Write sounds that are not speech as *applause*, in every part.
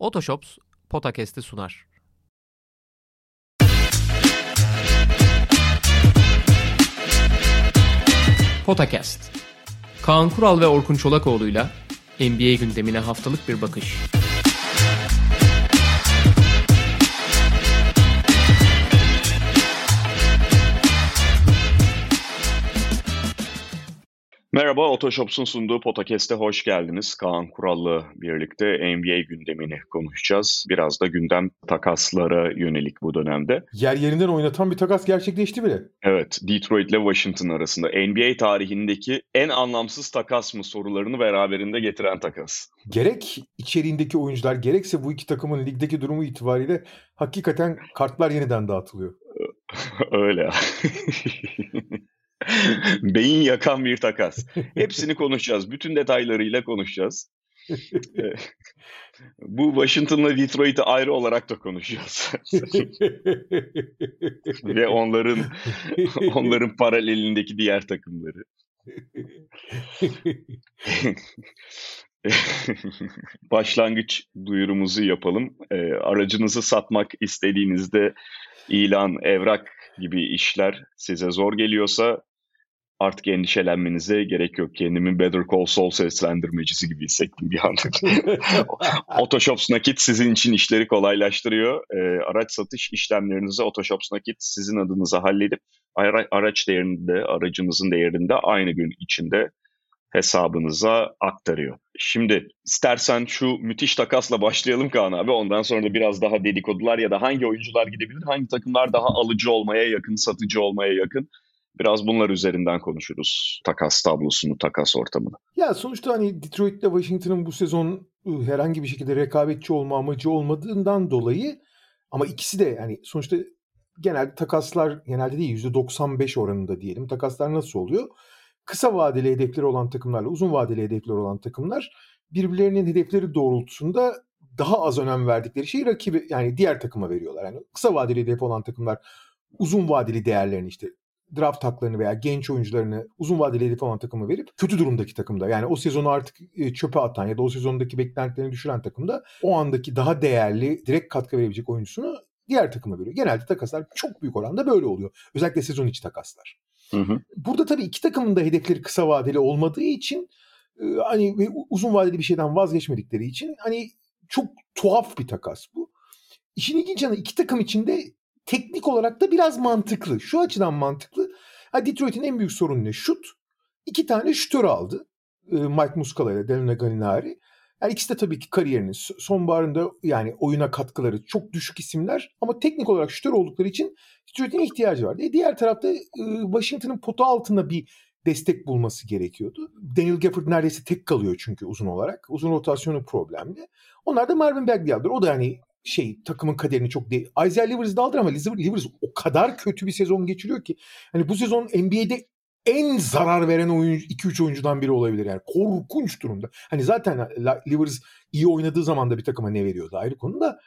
Otoshops Potakest'i sunar. Potakest. Kaan Kural ve Orkun Çolakoğlu'yla NBA gündemine haftalık bir bakış. Merhaba, Otoshops'un sunduğu Podcast'e hoş geldiniz. Kaan Kural'la birlikte NBA gündemini konuşacağız. Biraz da gündem takaslara yönelik bu dönemde. Yer yerinden oynatan bir takas gerçekleşti bile. Evet, Detroit ile Washington arasında NBA tarihindeki en anlamsız takas mı sorularını beraberinde getiren takas. Gerek içeriğindeki oyuncular gerekse bu iki takımın ligdeki durumu itibariyle hakikaten kartlar yeniden dağıtılıyor. *laughs* Öyle. *laughs* *laughs* Beyin yakan bir takas. Hepsini konuşacağız. Bütün detaylarıyla konuşacağız. *laughs* Bu Washington'la Detroit'i ayrı olarak da konuşacağız. *laughs* Ve onların onların paralelindeki diğer takımları. Başlangıç duyurumuzu yapalım. aracınızı satmak istediğinizde ilan, evrak gibi işler size zor geliyorsa artık endişelenmenize gerek yok. Kendimi Better Call Saul seslendirmecisi gibi hissettim bir anda. *laughs* Otoshops Nakit sizin için işleri kolaylaştırıyor. E, araç satış işlemlerinizi Otoshops Nakit sizin adınıza halledip ara, araç değerinde, aracınızın değerinde aynı gün içinde hesabınıza aktarıyor. Şimdi istersen şu müthiş takasla başlayalım Kaan abi. Ondan sonra da biraz daha dedikodular ya da hangi oyuncular gidebilir, hangi takımlar daha alıcı olmaya yakın, satıcı olmaya yakın Biraz bunlar üzerinden konuşuruz. Takas tablosunu, takas ortamını. Ya sonuçta hani Detroit ile Washington'ın bu sezon ıı, herhangi bir şekilde rekabetçi olma amacı olmadığından dolayı ama ikisi de yani sonuçta genelde takaslar genelde değil %95 oranında diyelim. Takaslar nasıl oluyor? Kısa vadeli hedefleri olan takımlarla uzun vadeli hedefleri olan takımlar birbirlerinin hedefleri doğrultusunda daha az önem verdikleri şeyi rakibi yani diğer takıma veriyorlar. Yani kısa vadeli hedef olan takımlar uzun vadeli değerlerini işte draft haklarını veya genç oyuncularını uzun vadeli hedef olan takımı verip kötü durumdaki takımda yani o sezonu artık e, çöpe atan ya da o sezondaki beklentilerini düşüren takımda o andaki daha değerli direkt katkı verebilecek oyuncusunu diğer takıma veriyor. Genelde takaslar çok büyük oranda böyle oluyor. Özellikle sezon içi takaslar. Hı hı. Burada tabii iki takımın da hedefleri kısa vadeli olmadığı için e, hani uzun vadeli bir şeyden vazgeçmedikleri için hani çok tuhaf bir takas bu. İşin ilginç yanı iki takım içinde teknik olarak da biraz mantıklı. Şu açıdan mantıklı. Ha, Detroit'in en büyük sorunu ne? Şut. İki tane şütör aldı. Ee, Mike Muscala ile Delano Gallinari. Yani ikisi de tabii ki kariyerinin sonbaharında yani oyuna katkıları çok düşük isimler ama teknik olarak şütör oldukları için Detroit'in ihtiyacı vardı. E diğer tarafta e, Washington'ın potu altında bir destek bulması gerekiyordu. Daniel Gafford neredeyse tek kalıyor çünkü uzun olarak. Uzun rotasyonu problemli. Onlar da Marvin Bagley aldılar. O da hani şey takımın kaderini çok değil. Isaiah Livers daldır ama Livers o kadar kötü bir sezon geçiriyor ki. Hani bu sezon NBA'de en zarar veren oyuncu 2-3 oyuncudan biri olabilir yani. Korkunç durumda. Hani zaten Livers iyi oynadığı zaman da bir takıma ne veriyordu ayrı konu da.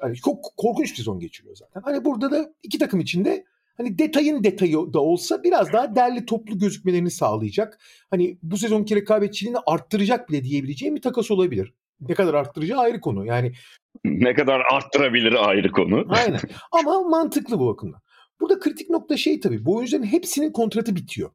Hani çok korkunç bir sezon geçiriyor zaten. Hani burada da iki takım içinde hani detayın detayı da olsa biraz daha derli toplu gözükmelerini sağlayacak. Hani bu sezonki rekabetçiliğini arttıracak bile diyebileceğim bir takas olabilir. Ne kadar arttıracağı ayrı konu. Yani *laughs* ne kadar arttırabilir ayrı konu. *laughs* Aynen. Ama mantıklı bu bakımdan. Burada kritik nokta şey tabii. Bu oyuncuların hepsinin kontratı bitiyor.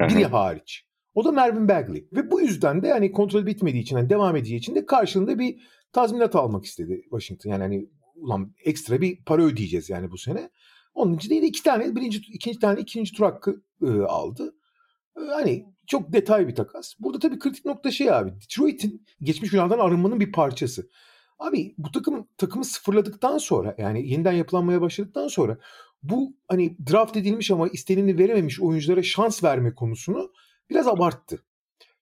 Biri hariç. O da Mervin Bagley. Ve bu yüzden de hani kontratı bitmediği için, hani devam edeceği için de karşılığında bir tazminat almak istedi Washington. Yani hani ulan ekstra bir para ödeyeceğiz yani bu sene. Onun için de iki tane, birinci, ikinci tane ikinci tur hakkı e, aldı. Hani çok detay bir takas. Burada tabii kritik nokta şey abi. Detroit'in geçmiş günahdan arınmanın bir parçası. Abi bu takım takımı sıfırladıktan sonra yani yeniden yapılanmaya başladıktan sonra bu hani draft edilmiş ama isteneni verememiş oyunculara şans verme konusunu biraz abarttı.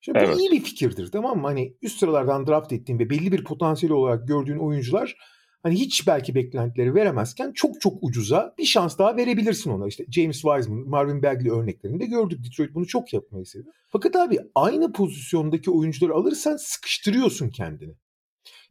Şimdi evet. bu iyi bir fikirdir tamam mı? Hani üst sıralardan draft ettiğin ve belli bir potansiyel olarak gördüğün oyuncular hani hiç belki beklentileri veremezken çok çok ucuza bir şans daha verebilirsin ona. İşte James Wiseman, Marvin Bagley örneklerinde gördük. Detroit bunu çok yapmayı seviyor. Fakat abi aynı pozisyondaki oyuncuları alırsan sıkıştırıyorsun kendini.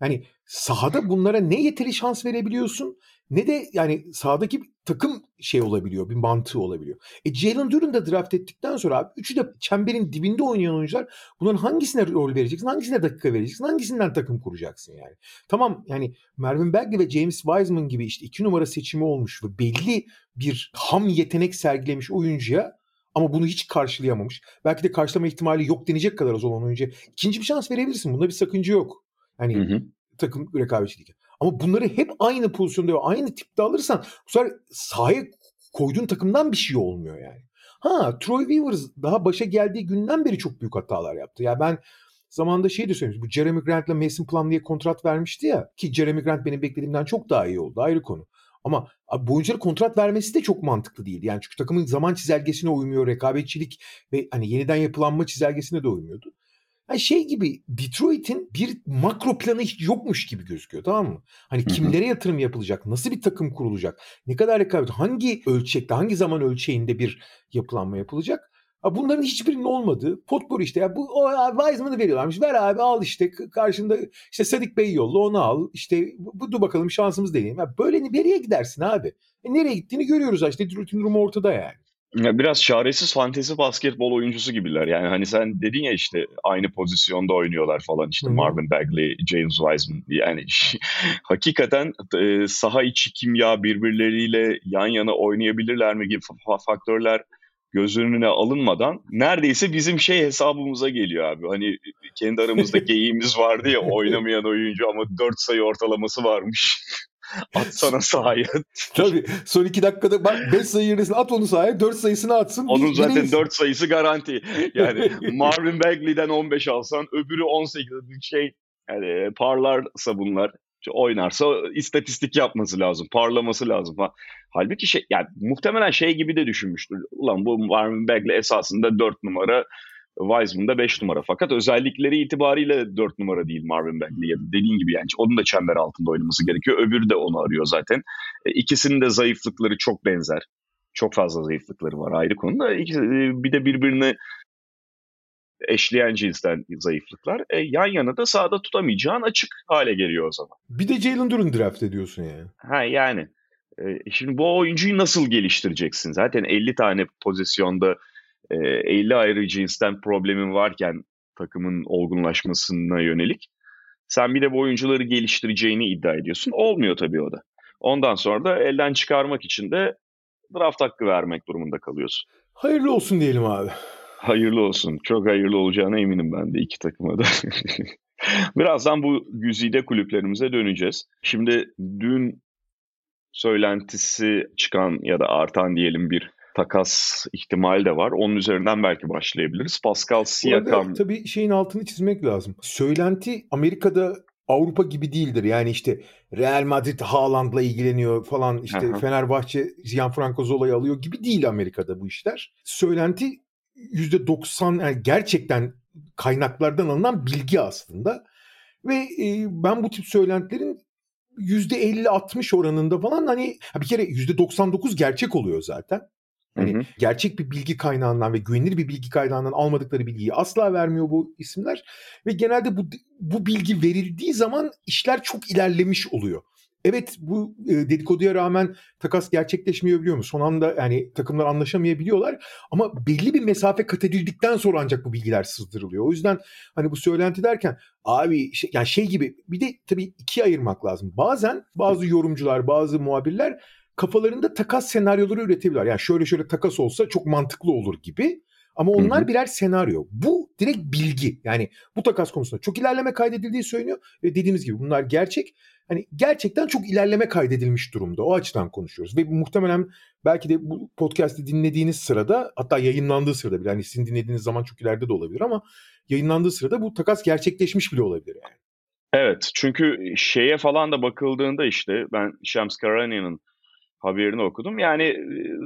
Yani sahada bunlara ne yeteri şans verebiliyorsun ne de yani sahadaki takım şey olabiliyor, bir mantığı olabiliyor. E Jalen Duren da draft ettikten sonra abi üçü de çemberin dibinde oynayan oyuncular bunların hangisine rol vereceksin, hangisine dakika vereceksin, hangisinden takım kuracaksın yani. Tamam yani Mervin Bagley ve James Wiseman gibi işte iki numara seçimi olmuş ve belli bir ham yetenek sergilemiş oyuncuya ama bunu hiç karşılayamamış. Belki de karşılama ihtimali yok denecek kadar az olan oyuncuya ikinci bir şans verebilirsin. Bunda bir sakınca yok. Hani hı hı. takım rekabetçi değil. Ama bunları hep aynı pozisyonda ve aynı tipte alırsan bu sefer sahaya koyduğun takımdan bir şey olmuyor yani. Ha Troy Weaver daha başa geldiği günden beri çok büyük hatalar yaptı. Ya yani ben zamanında şey de söylemiştim. Bu Jeremy Grant'la Mason Plumlee'ye kontrat vermişti ya. Ki Jeremy Grant benim beklediğimden çok daha iyi oldu. Ayrı konu. Ama abi, bu oyunculara kontrat vermesi de çok mantıklı değil. Yani çünkü takımın zaman çizelgesine uymuyor. Rekabetçilik ve hani yeniden yapılanma çizelgesine de uymuyordu. Yani şey gibi Detroit'in bir makro planı hiç yokmuş gibi gözüküyor tamam mı? Hani kimlere yatırım yapılacak, nasıl bir takım kurulacak, ne kadar rekabet, hangi ölçekte, hangi zaman ölçeğinde bir yapılanma yapılacak? Bunların hiçbirinin olmadığı potpourri işte. Ya bu o Wiseman'ı veriyorlarmış. Ver abi al işte karşında işte Sadik Bey yolla onu al. İşte bu, dur bakalım şansımız deneyim. Ya böyle nereye gidersin abi? E nereye gittiğini görüyoruz işte. Detroit'in durumu ortada yani. Ya biraz çaresiz fantezi basketbol oyuncusu gibiler. Yani hani sen dedin ya işte aynı pozisyonda oynuyorlar falan işte Hı-hı. Marvin Bagley, James Wiseman. Yani *laughs* hakikaten e, saha içi kimya birbirleriyle yan yana oynayabilirler mi gibi faktörler göz önüne alınmadan neredeyse bizim şey hesabımıza geliyor abi. Hani kendi aramızda *laughs* geyiğimiz vardı ya oynamayan oyuncu ama 4 sayı ortalaması varmış. Atsana sahaya. Tabii. Son iki dakikada bak 5 sayı yerine at onu sahaya 4 sayısını atsın. Onun zaten 4 sayısı garanti. Yani *laughs* Marvin Bagley'den 15 alsan öbürü 18 şey yani parlarsa bunlar oynarsa istatistik yapması lazım, parlaması lazım falan. Halbuki şey yani muhtemelen şey gibi de düşünmüştür. Ulan bu Marvin Bagley esasında 4 numara Wiseman'da 5 numara. Fakat özellikleri itibariyle 4 numara değil Marvin Bagley. Ya dediğin gibi yani onun da çember altında oynaması gerekiyor. Öbürü de onu arıyor zaten. E, ikisinin de zayıflıkları çok benzer. Çok fazla zayıflıkları var ayrı konuda. İkisi, e, bir de birbirine eşleyen cinsten zayıflıklar. E, yan yana da sahada tutamayacağın açık hale geliyor o zaman. Bir de Jalen Duren draft ediyorsun yani. Ha yani. E, şimdi bu oyuncuyu nasıl geliştireceksin? Zaten 50 tane pozisyonda e, 50 ayrı cinsten problemin varken takımın olgunlaşmasına yönelik. Sen bir de bu oyuncuları geliştireceğini iddia ediyorsun. Olmuyor tabii o da. Ondan sonra da elden çıkarmak için de draft hakkı vermek durumunda kalıyorsun. Hayırlı olsun diyelim abi. Hayırlı olsun. Çok hayırlı olacağına eminim ben de iki takıma da. *laughs* Birazdan bu güzide kulüplerimize döneceğiz. Şimdi dün söylentisi çıkan ya da artan diyelim bir takas ihtimal de var. Onun üzerinden belki başlayabiliriz. Pascal Siakam. Tabii şeyin altını çizmek lazım. Söylenti Amerika'da Avrupa gibi değildir. Yani işte Real Madrid Haaland'la ilgileniyor falan işte Aha. Fenerbahçe Gianfranco Zola'yı alıyor gibi değil Amerika'da bu işler. Söylenti %90 yani gerçekten kaynaklardan alınan bilgi aslında. Ve e, ben bu tip söylentilerin %50-60 oranında falan hani bir kere %99 gerçek oluyor zaten. Hani hı hı. gerçek bir bilgi kaynağından ve güvenilir bir bilgi kaynağından almadıkları bilgiyi asla vermiyor bu isimler ve genelde bu bu bilgi verildiği zaman işler çok ilerlemiş oluyor. Evet bu e, dedikoduya rağmen takas gerçekleşmiyor biliyor mu? Son anda yani takımlar anlaşamayabiliyorlar ama belli bir mesafe kat edildikten sonra ancak bu bilgiler sızdırılıyor. O yüzden hani bu söylenti derken abi şey, yani şey gibi bir de tabii ikiye ayırmak lazım. Bazen bazı yorumcular, bazı muhabirler kafalarında takas senaryoları üretebiliyorlar. Yani şöyle şöyle takas olsa çok mantıklı olur gibi. Ama onlar Hı-hı. birer senaryo. Bu direkt bilgi. Yani bu takas konusunda çok ilerleme kaydedildiği söyleniyor. Ve dediğimiz gibi bunlar gerçek. Hani gerçekten çok ilerleme kaydedilmiş durumda. O açıdan konuşuyoruz. Ve muhtemelen belki de bu podcast'i dinlediğiniz sırada hatta yayınlandığı sırada bile hani sizin dinlediğiniz zaman çok ileride de olabilir ama yayınlandığı sırada bu takas gerçekleşmiş bile olabilir yani. Evet çünkü şeye falan da bakıldığında işte ben Shams Karanian'ın haberini okudum. Yani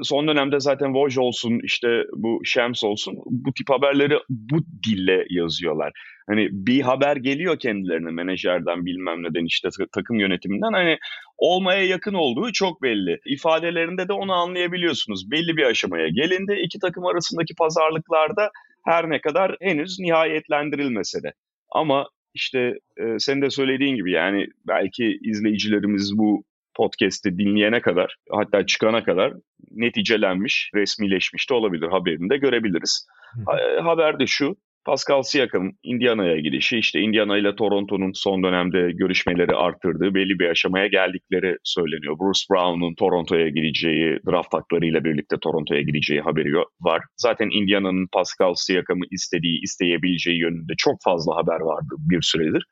son dönemde zaten Woj olsun işte bu Shams olsun bu tip haberleri bu dille yazıyorlar. Hani bir haber geliyor kendilerine menajerden bilmem neden işte takım yönetiminden hani olmaya yakın olduğu çok belli. İfadelerinde de onu anlayabiliyorsunuz. Belli bir aşamaya gelindi. iki takım arasındaki pazarlıklarda her ne kadar henüz nihayetlendirilmese de. Ama işte e, senin de söylediğin gibi yani belki izleyicilerimiz bu podcast'i dinleyene kadar hatta çıkana kadar neticelenmiş, resmileşmiş de olabilir haberini de görebiliriz. Ha, haber de şu, Pascal Siakam Indiana'ya gidişi işte Indiana ile Toronto'nun son dönemde görüşmeleri arttırdığı belli bir aşamaya geldikleri söyleniyor. Bruce Brown'un Toronto'ya gideceği, draft haklarıyla birlikte Toronto'ya gideceği haberi var. Zaten Indiana'nın Pascal Siakam'ı istediği, isteyebileceği yönünde çok fazla haber vardı bir süredir.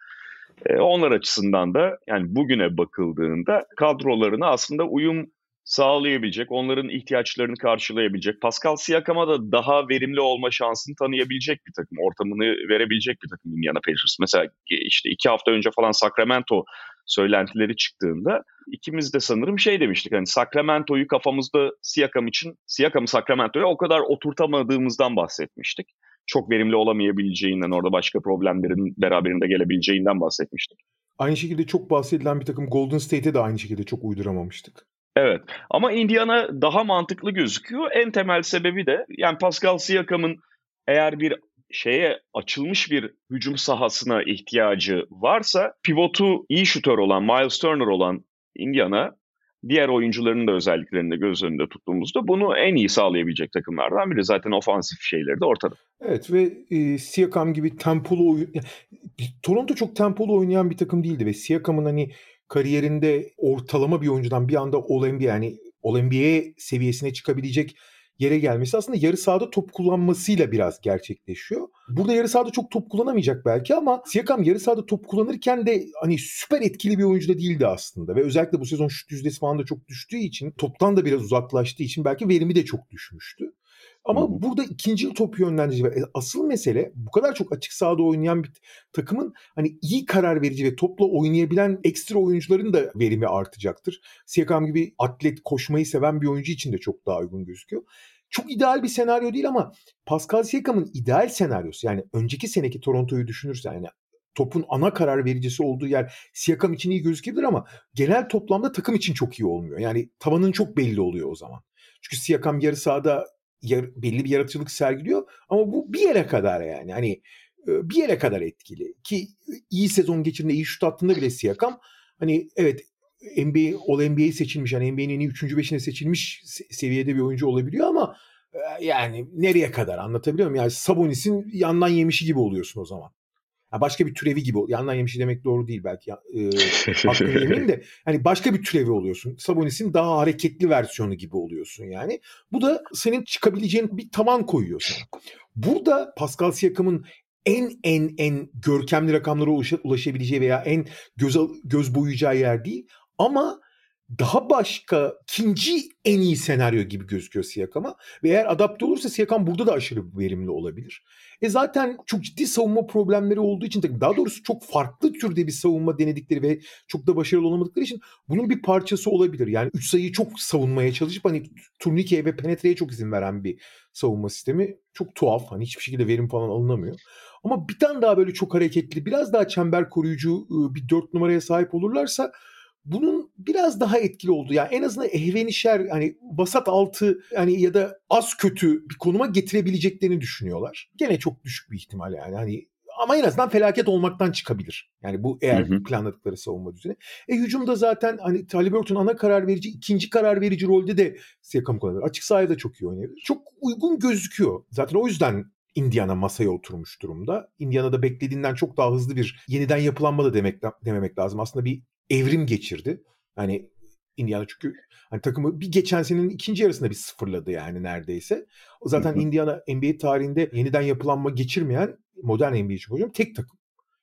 E, onlar açısından da yani bugüne bakıldığında kadrolarına aslında uyum sağlayabilecek, onların ihtiyaçlarını karşılayabilecek, Pascal Siakam'a da daha verimli olma şansını tanıyabilecek bir takım, ortamını verebilecek bir takım Indiana Pacers. Mesela işte iki hafta önce falan Sacramento söylentileri çıktığında ikimiz de sanırım şey demiştik hani Sacramento'yu kafamızda Siakam için Siakam'ı Sacramento'ya o kadar oturtamadığımızdan bahsetmiştik. Çok verimli olamayabileceğinden orada başka problemlerin beraberinde gelebileceğinden bahsetmiştik. Aynı şekilde çok bahsedilen bir takım Golden State'e de aynı şekilde çok uyduramamıştık. Evet ama Indiana daha mantıklı gözüküyor. En temel sebebi de yani Pascal Siakam'ın eğer bir şeye açılmış bir hücum sahasına ihtiyacı varsa pivotu iyi şutör olan Miles Turner olan Indiana diğer oyuncuların da özelliklerini göz önünde tuttuğumuzda bunu en iyi sağlayabilecek takımlardan biri. Zaten ofansif şeyleri de ortada. Evet ve e, Siakam gibi tempolu oyun... Toronto çok tempolu oynayan bir takım değildi ve Siakam'ın hani kariyerinde ortalama bir oyuncudan bir anda All-NBA yani All-NBA seviyesine çıkabilecek yere gelmesi aslında yarı sahada top kullanmasıyla biraz gerçekleşiyor. Burada yarı sahada çok top kullanamayacak belki ama Siakam yarı sahada top kullanırken de hani süper etkili bir oyuncu da değildi aslında ve özellikle bu sezon şut yüzdesi falan da çok düştüğü için toptan da biraz uzaklaştığı için belki verimi de çok düşmüştü. Ama Hı-hı. burada ikinci top yönlendirici ve asıl mesele bu kadar çok açık sahada oynayan bir takımın hani iyi karar verici ve topla oynayabilen ekstra oyuncuların da verimi artacaktır. Siakam gibi atlet koşmayı seven bir oyuncu için de çok daha uygun gözüküyor. Çok ideal bir senaryo değil ama Pascal Siakam'ın ideal senaryosu yani önceki seneki Toronto'yu düşünürsen yani topun ana karar vericisi olduğu yer Siakam için iyi gözükebilir ama genel toplamda takım için çok iyi olmuyor. Yani tavanın çok belli oluyor o zaman. Çünkü Siakam yarı sahada yar, belli bir yaratıcılık sergiliyor ama bu bir yere kadar yani. Hani e, bir yere kadar etkili. Ki iyi sezon geçirdiğinde iyi şut attığında bile Siakam hani evet NBA All NBA'yi seçilmiş yani NBA'nin en iyi 3. 5'ine seçilmiş seviyede bir oyuncu olabiliyor ama e, yani nereye kadar anlatabiliyor muyum? Yani Sabonis'in yandan yemişi gibi oluyorsun o zaman. Yani başka bir türevi gibi yandan yemişi demek doğru değil belki e, *laughs* hakkını yemeyeyim de hani başka bir türevi oluyorsun. Sabonis'in daha hareketli versiyonu gibi oluyorsun yani. Bu da senin çıkabileceğin bir tavan koyuyor sana. Burada Pascal Siakam'ın en en en görkemli rakamlara ulaşabileceği veya en göz göz boyayacağı yer değil ama daha başka ikinci en iyi senaryo gibi gözüküyor Siakam'a. Ve eğer adapte olursa Siakam burada da aşırı verimli olabilir. E zaten çok ciddi savunma problemleri olduğu için daha doğrusu çok farklı türde bir savunma denedikleri ve çok da başarılı olamadıkları için bunun bir parçası olabilir. Yani 3 sayıyı çok savunmaya çalışıp hani turnikeye ve penetreye çok izin veren bir savunma sistemi çok tuhaf. Hani hiçbir şekilde verim falan alınamıyor. Ama bir tane daha böyle çok hareketli, biraz daha çember koruyucu bir 4 numaraya sahip olurlarsa bunun biraz daha etkili olduğu yani en azından ehvenişer hani basat altı hani ya da az kötü bir konuma getirebileceklerini düşünüyorlar. Gene çok düşük bir ihtimal yani hani ama en azından felaket olmaktan çıkabilir. Yani bu eğer hı hı. planladıkları savunma düzeni. E hücumda zaten hani Halliburton ana karar verici, ikinci karar verici rolde de Siakam kullanabilir. Açık sahada da çok iyi oynayabilir. Çok uygun gözüküyor. Zaten o yüzden Indiana masaya oturmuş durumda. Indiana'da beklediğinden çok daha hızlı bir yeniden yapılanma da demek dememek lazım. Aslında bir evrim geçirdi. Hani Indiana çünkü hani takımı bir geçen senenin ikinci yarısında bir sıfırladı yani neredeyse. O zaten Indiana NBA tarihinde yeniden yapılanma geçirmeyen modern NBA için hocam tek takım.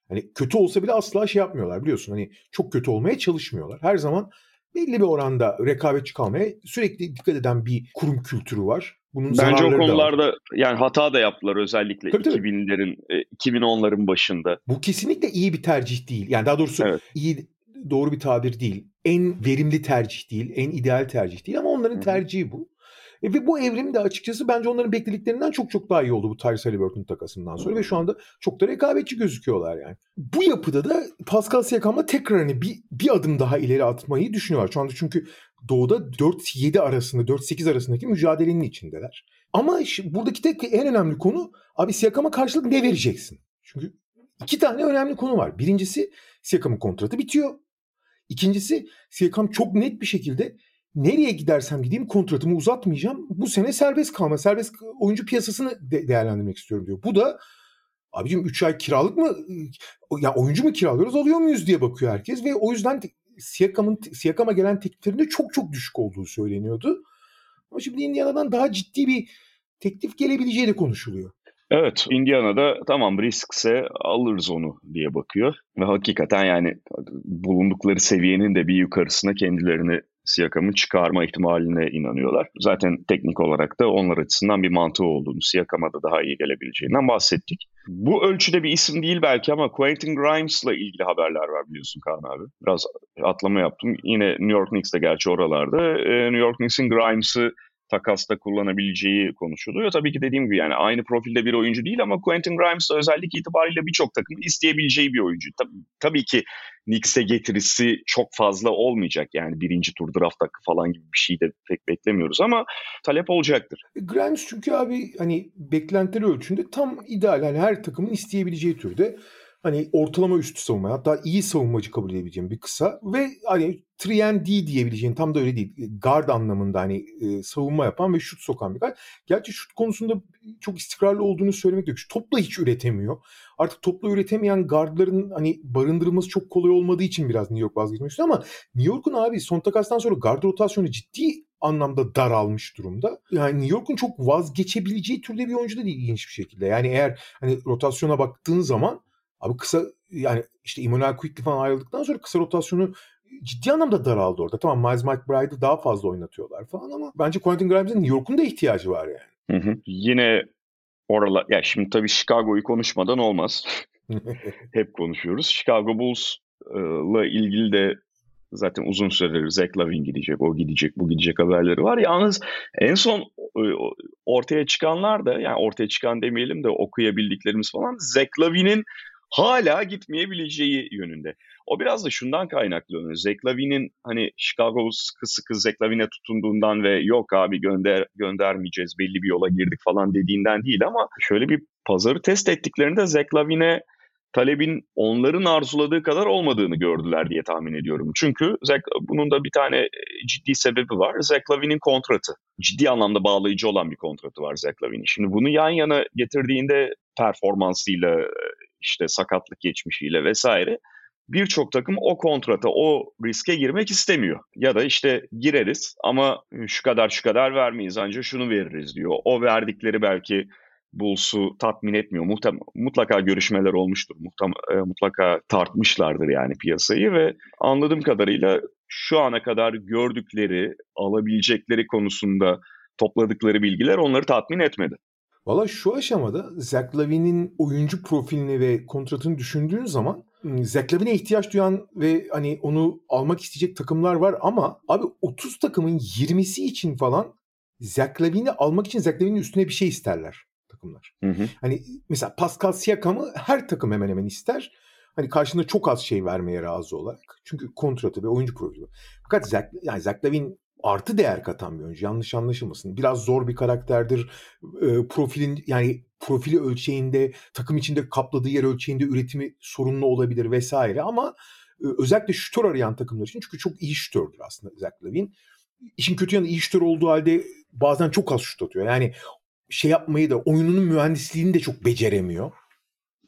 Hani kötü olsa bile asla şey yapmıyorlar biliyorsun. Hani çok kötü olmaya çalışmıyorlar. Her zaman belli bir oranda rekabetçi kalmaya sürekli dikkat eden bir kurum kültürü var. Bunun Bence o konularda yani hata da yaptılar özellikle tabii, 2000'lerin 2010'ların e, başında. Bu kesinlikle iyi bir tercih değil. Yani daha doğrusu evet. iyi doğru bir tabir değil. En verimli tercih değil, en ideal tercih değil ama onların tercihi bu. E, ve bu evrim de açıkçası bence onların beklediklerinden çok çok daha iyi oldu bu Tyrese Halliburton takasından sonra ve şu anda çok da rekabetçi gözüküyorlar yani. Bu yapıda da Pascal Siakam'la tekrar hani bir, bir adım daha ileri atmayı düşünüyorlar. Şu anda çünkü Doğu'da 4-7 arasında, 4-8 arasındaki mücadelenin içindeler. Ama buradaki tek en önemli konu abi Siakam'a karşılık ne vereceksin? Çünkü İki tane önemli konu var. Birincisi Siakam'ın kontratı bitiyor. İkincisi Siakam çok net bir şekilde nereye gidersem gideyim kontratımı uzatmayacağım. Bu sene serbest kalma, serbest oyuncu piyasasını de- değerlendirmek istiyorum diyor. Bu da abicim 3 ay kiralık mı ya oyuncu mu kiralıyoruz alıyor muyuz diye bakıyor herkes ve o yüzden Siakam'ın Siakam'a gelen tekliflerinde çok çok düşük olduğu söyleniyordu. Ama şimdi Indiana'dan daha ciddi bir teklif gelebileceği de konuşuluyor. Evet, Indiana'da tamam riskse alırız onu diye bakıyor. Ve hakikaten yani bulundukları seviyenin de bir yukarısına kendilerini Siakam'ın çıkarma ihtimaline inanıyorlar. Zaten teknik olarak da onlar açısından bir mantığı olduğunu, Siakam'a da daha iyi gelebileceğinden bahsettik. Bu ölçüde bir isim değil belki ama Quentin Grimes'la ilgili haberler var biliyorsun Kaan abi. Biraz atlama yaptım. Yine New York Knicks de gerçi oralarda. Ee, New York Knicks'in Grimes'ı takasta kullanabileceği konuşuluyor. Tabii ki dediğim gibi yani aynı profilde bir oyuncu değil ama Quentin Grimes de özellik itibariyle birçok takım isteyebileceği bir oyuncu. Tabii, tabii ki Knicks'e getirisi çok fazla olmayacak. Yani birinci tur draft hakkı falan gibi bir şey de pek beklemiyoruz ama talep olacaktır. E, Grimes çünkü abi hani beklentileri ölçünde tam ideal. Yani her takımın isteyebileceği türde hani ortalama üstü savunma hatta iyi savunmacı kabul edebileceğim bir kısa ve hani 3 diyebileceğin tam da öyle değil. Guard anlamında hani e, savunma yapan ve şut sokan bir guard. Gerçi şut konusunda çok istikrarlı olduğunu söylemek de Topla hiç üretemiyor. Artık topla üretemeyen guardların hani barındırılması çok kolay olmadığı için biraz New York vazgeçmek istiyor ama New York'un abi son takastan sonra guard rotasyonu ciddi anlamda daralmış durumda. Yani New York'un çok vazgeçebileceği türde bir oyuncu da değil ilginç bir şekilde. Yani eğer hani rotasyona baktığın zaman Abi kısa yani işte Immanuel Quickly falan ayrıldıktan sonra kısa rotasyonu ciddi anlamda daraldı orada. Tamam Miles McBride'ı daha fazla oynatıyorlar falan ama bence Quentin Grimes'in New York'un da ihtiyacı var yani. Hı hı. Yine oralar ya şimdi tabii Chicago'yu konuşmadan olmaz. *laughs* Hep konuşuyoruz. Chicago Bulls'la ilgili de zaten uzun süredir Zach Lavin gidecek, o gidecek, bu gidecek haberleri var. Yalnız en son ortaya çıkanlar da yani ortaya çıkan demeyelim de okuyabildiklerimiz falan Zach Lavin'in hala gitmeyebileceği yönünde. O biraz da şundan kaynaklanıyor. Zeklavin'in hani Chicago sıkı sıkı Zeklavin'e tutunduğundan ve yok abi gönder göndermeyeceğiz belli bir yola girdik falan dediğinden değil ama şöyle bir pazarı test ettiklerinde Zeklavin'e talebin onların arzuladığı kadar olmadığını gördüler diye tahmin ediyorum. Çünkü Zach, bunun da bir tane e, ciddi sebebi var. Zach Lavin'in kontratı. Ciddi anlamda bağlayıcı olan bir kontratı var Zach Lavin'in. Şimdi bunu yan yana getirdiğinde performansıyla e, işte sakatlık geçmişiyle vesaire birçok takım o kontrata, o riske girmek istemiyor. Ya da işte gireriz ama şu kadar şu kadar vermeyiz ancak şunu veririz diyor. O verdikleri belki Bulls'u tatmin etmiyor. Muhtem mutlaka görüşmeler olmuştur. Muhtem e, mutlaka tartmışlardır yani piyasayı ve anladığım kadarıyla şu ana kadar gördükleri, alabilecekleri konusunda topladıkları bilgiler onları tatmin etmedi. Valla şu aşamada Zach Lavin'in oyuncu profilini ve kontratını düşündüğün zaman Zach Lavin'e ihtiyaç duyan ve hani onu almak isteyecek takımlar var ama abi 30 takımın 20'si için falan Zach Lavin'i almak için Zach Lavin'in üstüne bir şey isterler takımlar. Hı hı. Hani mesela Pascal Siakam'ı her takım hemen hemen ister. Hani karşında çok az şey vermeye razı olarak. Çünkü kontratı ve oyuncu profili. Fakat Zach, yani Zach Lavin artı değer katan bir oyuncu. Yanlış anlaşılmasın. Biraz zor bir karakterdir. E, profilin yani profili ölçeğinde, takım içinde kapladığı yer ölçeğinde üretimi sorunlu olabilir vesaire ama e, özellikle şutör arayan takımlar için çünkü çok iyi şutördür aslında Zach Lavin. İşin kötü yanı iyi şutör olduğu halde bazen çok az şut atıyor. Yani şey yapmayı da oyununun mühendisliğini de çok beceremiyor.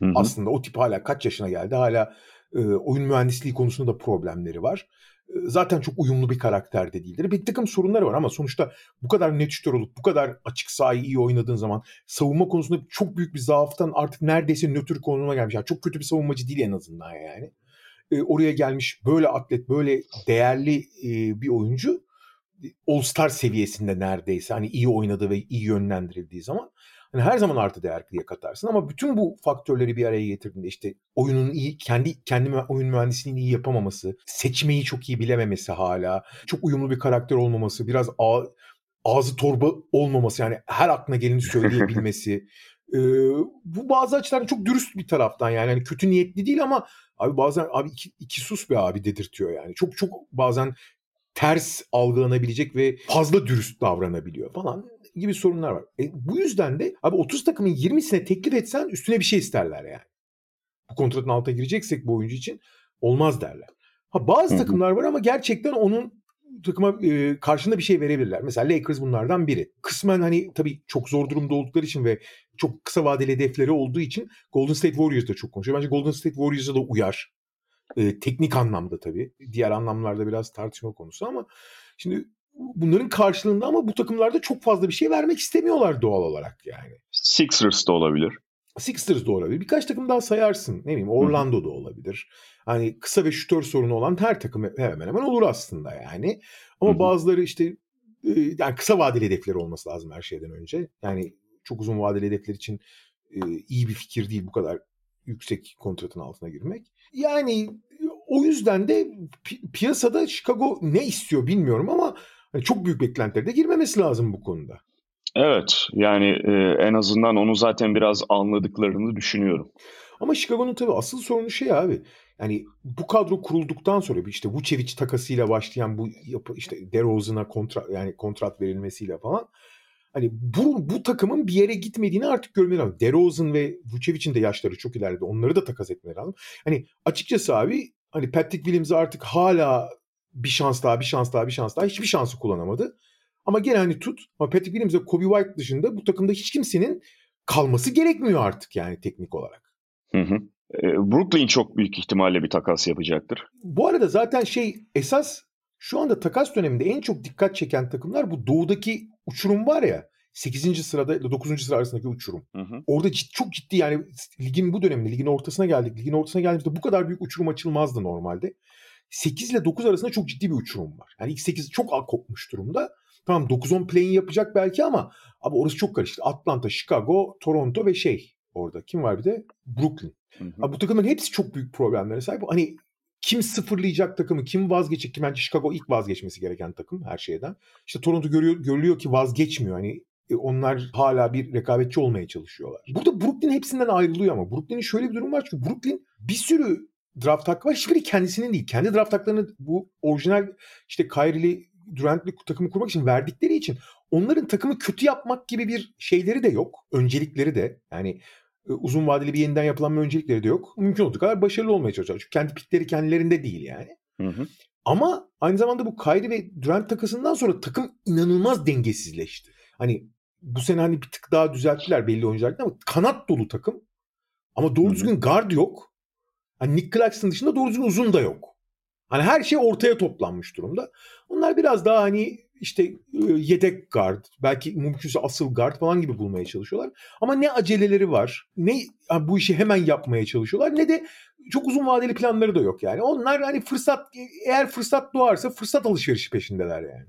Hı hı. Aslında o tip hala kaç yaşına geldi hala e, oyun mühendisliği konusunda da problemleri var zaten çok uyumlu bir karakter de değildir. Bir takım sorunları var ama sonuçta bu kadar net şutör olup bu kadar açık sahayı iyi oynadığın zaman savunma konusunda çok büyük bir zaaftan artık neredeyse nötr konuma gelmiş. Yani çok kötü bir savunmacı değil en azından yani. E, oraya gelmiş böyle atlet, böyle değerli e, bir oyuncu All-Star seviyesinde neredeyse hani iyi oynadığı ve iyi yönlendirildiği zaman hani her zaman artı değer diye katarsın ama bütün bu faktörleri bir araya getirdiğinde işte oyunun iyi kendi kendi oyun mühendisliğini iyi yapamaması, seçmeyi çok iyi bilememesi hala, çok uyumlu bir karakter olmaması, biraz ağ, ağzı torba olmaması yani her aklına geleni söyleyebilmesi. *laughs* ee, bu bazı açılardan çok dürüst bir taraftan yani hani kötü niyetli değil ama abi bazen abi iki, iki sus be abi dedirtiyor yani. Çok çok bazen ters algılanabilecek ve fazla dürüst davranabiliyor falan gibi sorunlar var. E, bu yüzden de abi 30 takımın 20'sine teklif etsen üstüne bir şey isterler yani. bu kontratın altına gireceksek bu oyuncu için olmaz derler. Ha bazı takımlar var ama gerçekten onun takıma e, karşında bir şey verebilirler. Mesela Lakers bunlardan biri. Kısmen hani tabii çok zor durumda oldukları için ve çok kısa vadeli hedefleri olduğu için Golden State Warriors da çok konuşuyor. Bence Golden State Warriors'a da uyar. E, teknik anlamda tabii. Diğer anlamlarda biraz tartışma konusu ama şimdi bunların karşılığında ama bu takımlarda çok fazla bir şey vermek istemiyorlar doğal olarak yani. Sixers da olabilir. Sixers da olabilir. Birkaç takım daha sayarsın. Ne bileyim Orlando da olabilir. Hani kısa ve şütör sorunu olan her takım hemen hemen olur aslında yani. Ama Hı-hı. bazıları işte e, yani kısa vadeli hedefleri olması lazım her şeyden önce. Yani çok uzun vadeli hedefler için e, iyi bir fikir değil bu kadar yüksek kontratın altına girmek. Yani o yüzden de pi- piyasada Chicago ne istiyor bilmiyorum ama çok büyük beklentilere de girmemesi lazım bu konuda. Evet yani e, en azından onu zaten biraz anladıklarını düşünüyorum. Ama Chicago'nun tabii asıl sorunu şey abi. Yani bu kadro kurulduktan sonra işte Vucevic takasıyla başlayan bu yapı işte DeRozan'a kontrat yani kontrat verilmesiyle falan hani bu, bu takımın bir yere gitmediğini artık görmeleri lazım. DeRozan ve Vucevic'in de yaşları çok ilerledi. Onları da takas etmeleri lazım. Hani açıkçası abi hani Patrick Williams artık hala bir şans daha, bir şans daha, bir şans daha hiçbir şansı kullanamadı. Ama gene hani tut ama Patrick Williams ve Kobe White dışında bu takımda hiç kimsenin kalması gerekmiyor artık yani teknik olarak. Hı hı. Brooklyn çok büyük ihtimalle bir takas yapacaktır. Bu arada zaten şey esas şu anda takas döneminde en çok dikkat çeken takımlar bu doğudaki uçurum var ya 8. sırada ile 9. sıra arasındaki uçurum. Hı hı. Orada cid, çok ciddi yani ligin bu döneminde ligin ortasına geldik. Ligin ortasına geldiğimizde bu kadar büyük uçurum açılmazdı normalde. 8 ile 9 arasında çok ciddi bir uçurum var. Yani ilk 8 çok kopmuş durumda. Tamam 9-10 play'in yapacak belki ama abi orası çok karıştı. Atlanta, Chicago, Toronto ve şey orada. Kim var bir de? Brooklyn. Hı hı. Abi bu takımların hepsi çok büyük problemlere sahip. Hani kim sıfırlayacak takımı, kim vazgeçecek ki bence Chicago ilk vazgeçmesi gereken takım her şeyden. İşte Toronto görüyor, görülüyor ki vazgeçmiyor. Hani e, onlar hala bir rekabetçi olmaya çalışıyorlar. Burada Brooklyn hepsinden ayrılıyor ama Brooklyn'in şöyle bir durum var çünkü Brooklyn bir sürü draft hakkı var. Hiçbiri kendisinin değil. Kendi draft haklarını bu orijinal işte Kyrie'li Durant'li takımı kurmak için verdikleri için onların takımı kötü yapmak gibi bir şeyleri de yok. Öncelikleri de yani e, uzun vadeli bir yeniden yapılanma öncelikleri de yok. Mümkün olduğu kadar başarılı olmaya çalışıyorlar. Çünkü kendi pikleri kendilerinde değil yani. Hı hı. Ama aynı zamanda bu Kyrie ve Durant takasından sonra takım inanılmaz dengesizleşti. Hani bu sene hani bir tık daha düzelttiler belli oyunculardan ama kanat dolu takım. Ama doğru düzgün guard yok. Hani Nick Claxton dışında doğru düzgün uzun da yok. Hani her şey ortaya toplanmış durumda. Onlar biraz daha hani işte e, yedek guard, belki mümkünse asıl guard falan gibi bulmaya çalışıyorlar. Ama ne aceleleri var, ne bu işi hemen yapmaya çalışıyorlar ne de çok uzun vadeli planları da yok yani. Onlar hani fırsat eğer fırsat doğarsa fırsat alışverişi peşindeler yani.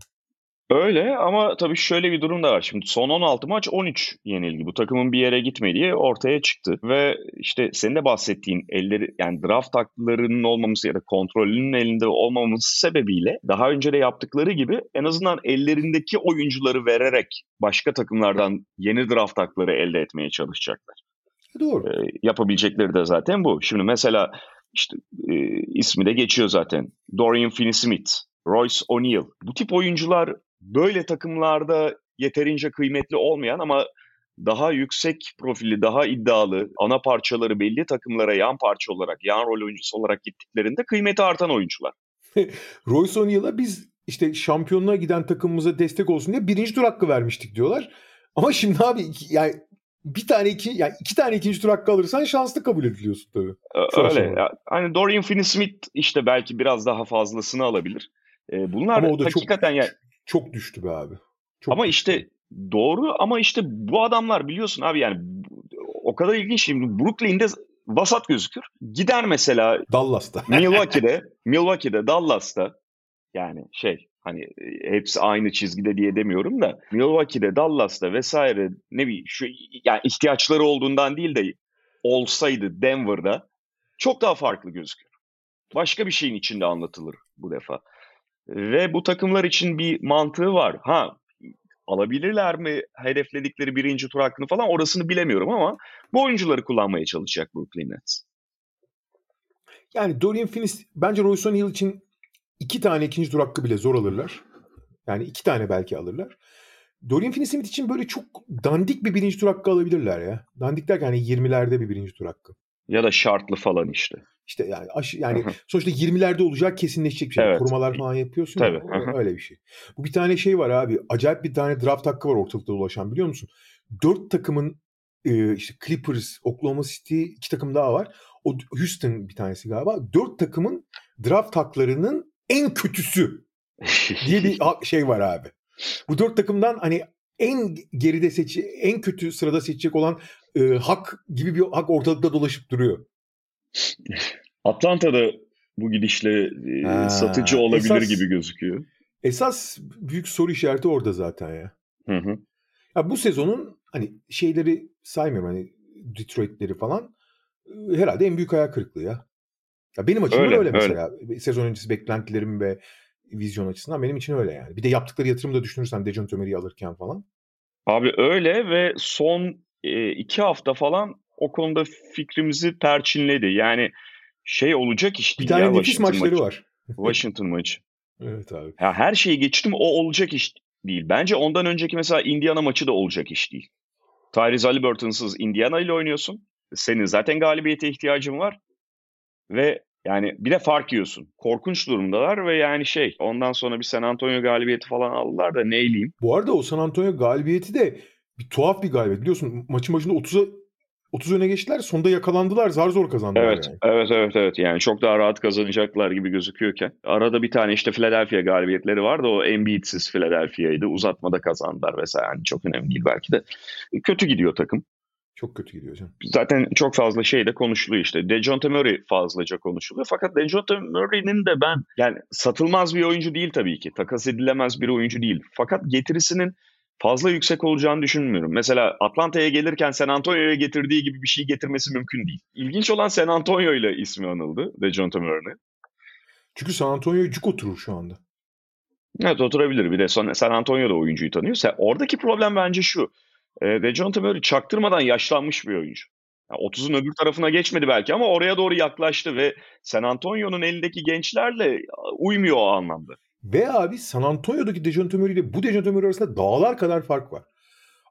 Öyle ama tabii şöyle bir durum da var. Şimdi son 16 maç 13 yenilgi. Bu takımın bir yere gitmediği ortaya çıktı. Ve işte senin de bahsettiğin elleri yani draft haklarının olmaması ya da kontrolünün elinde olmaması sebebiyle daha önce de yaptıkları gibi en azından ellerindeki oyuncuları vererek başka takımlardan yeni draft hakları elde etmeye çalışacaklar. Doğru. Ee, yapabilecekleri de zaten bu. Şimdi mesela işte e, ismi de geçiyor zaten. Dorian Finney-Smith, Royce O'Neal. Bu tip oyuncular böyle takımlarda yeterince kıymetli olmayan ama daha yüksek profilli, daha iddialı, ana parçaları belli takımlara yan parça olarak, yan rol oyuncusu olarak gittiklerinde kıymeti artan oyuncular. *laughs* Royce O'Neal'a biz işte şampiyonluğa giden takımımıza destek olsun diye birinci tur hakkı vermiştik diyorlar. Ama şimdi abi yani bir tane iki yani iki tane ikinci tur hakkı alırsan şanslı kabul ediliyorsun tabii. Öyle. Ya, hani Dorian Finney-Smith işte belki biraz daha fazlasını alabilir. Bunlar Ama o da hakikaten çok, yani çok düştü be abi. Çok ama düştü. işte doğru ama işte bu adamlar biliyorsun abi yani o kadar ilginç şimdi Brooklyn'de vasat gözükür. Gider mesela Dallas'ta. *laughs* Milwaukee'de, Milwaukee'de, Dallas'ta yani şey hani e, hepsi aynı çizgide diye demiyorum da Milwaukee'de, Dallas'ta vesaire ne bileyim şu yani ihtiyaçları olduğundan değil de olsaydı Denver'da çok daha farklı gözükür. Başka bir şeyin içinde anlatılır bu defa. Ve bu takımlar için bir mantığı var. Ha alabilirler mi hedefledikleri birinci tur hakkını falan orasını bilemiyorum ama bu oyuncuları kullanmaya çalışacak Brooklyn Nets. Yani Dorian Finney bence Royce O'Neal için iki tane ikinci tur hakkı bile zor alırlar. Yani iki tane belki alırlar. Dorian Finney-Smith için böyle çok dandik bir birinci tur hakkı alabilirler ya. Dandik derken hani 20'lerde bir birinci tur hakkı. Ya da şartlı falan işte. İşte yani aşı, yani sonuçta 20'lerde olacak kesinleşecek bir şey. Evet. Korumalar falan yapıyorsun Tabii, ya, hı hı. öyle bir şey. Bu bir tane şey var abi. Acayip bir tane draft hakkı var ortalıkta dolaşan biliyor musun? Dört takımın e, işte Clippers, Oklahoma City iki takım daha var. O Houston bir tanesi galiba. Dört takımın draft haklarının en kötüsü *laughs* diye bir şey var abi. Bu dört takımdan hani en geride seç en kötü sırada seçecek olan e, hak gibi bir hak ortalıkta dolaşıp duruyor. Atlanta'da bu gidişle e, Ha, satıcı olabilir esas- gibi gözüküyor. Esas büyük soru işareti orada zaten ya. Hı hı. Ya bu sezonun hani şeyleri saymıyorum hani Detroit'leri falan e, herhalde en büyük hayal kırıklığı ya. Ya benim açımdan Öyle, öyle, öyle. mesela. Sezon öncesi beklentilerim ve vizyon açısından benim için öyle yani. Bir de yaptıkları yatırımı da düşünürsen Dejounte Murray'i alırken falan. Abi öyle ve son e, iki hafta falan o konuda fikrimizi perçinledi. Yani şey olacak iş Bir tane nefis maçları maçı. var. *laughs* Washington maçı. Evet abi. Ya her şeyi geçtim o olacak iş değil. Bence ondan önceki mesela Indiana maçı da olacak iş değil. Tyrese Halliburton'sız Indiana ile oynuyorsun. Senin zaten galibiyete ihtiyacın var. Ve yani bir de fark yiyorsun. Korkunç durumdalar ve yani şey ondan sonra bir San Antonio galibiyeti falan aldılar da neyleyim. Bu arada o San Antonio galibiyeti de bir tuhaf bir galibiyet. Biliyorsun maçın başında 30'a 30 öne geçtiler. Sonunda yakalandılar. Zar zor kazandılar Evet, yani. evet, evet, evet. Yani çok daha rahat kazanacaklar gibi gözüküyorken. Arada bir tane işte Philadelphia galibiyetleri vardı. O Embiid'siz Philadelphia'ydı. Uzatmada kazandılar vesaire. Yani çok önemli değil belki de. Kötü gidiyor takım. Çok kötü gidiyor canım. Zaten çok fazla şey de konuşuluyor işte. Dejounte Murray fazlaca konuşuluyor. Fakat Dejounte Murray'nin de ben yani satılmaz bir oyuncu değil tabii ki. Takas edilemez bir oyuncu değil. Fakat getirisinin fazla yüksek olacağını düşünmüyorum. Mesela Atlanta'ya gelirken San Antonio'ya getirdiği gibi bir şey getirmesi mümkün değil. İlginç olan San Antonio ile ismi anıldı Dejounte Murray'nin. Çünkü San Antonio'ya cuk oturur şu anda. Evet oturabilir. Bir de San Antonio da oyuncuyu tanıyor. Oradaki problem bence şu. E, Dejounte Murray çaktırmadan yaşlanmış bir oyuncu. Yani 30'un öbür tarafına geçmedi belki ama oraya doğru yaklaştı ve San Antonio'nun elindeki gençlerle uymuyor o anlamda. Ve abi San Antonio'daki Dejounte Murray ile bu Dejounte Murray arasında dağlar kadar fark var.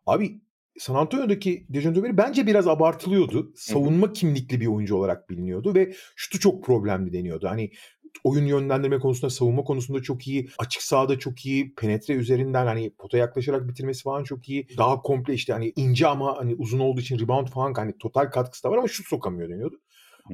Abi San Antonio'daki Dejounte Murray bence biraz abartılıyordu. Savunma kimlikli bir oyuncu olarak biliniyordu ve şutu çok problemli deniyordu. Hani oyun yönlendirme konusunda, savunma konusunda çok iyi, açık sahada çok iyi, penetre üzerinden hani pota yaklaşarak bitirmesi falan çok iyi. Daha komple işte hani ince ama hani uzun olduğu için rebound falan hani total katkısı da var ama şut sokamıyor deniyordu.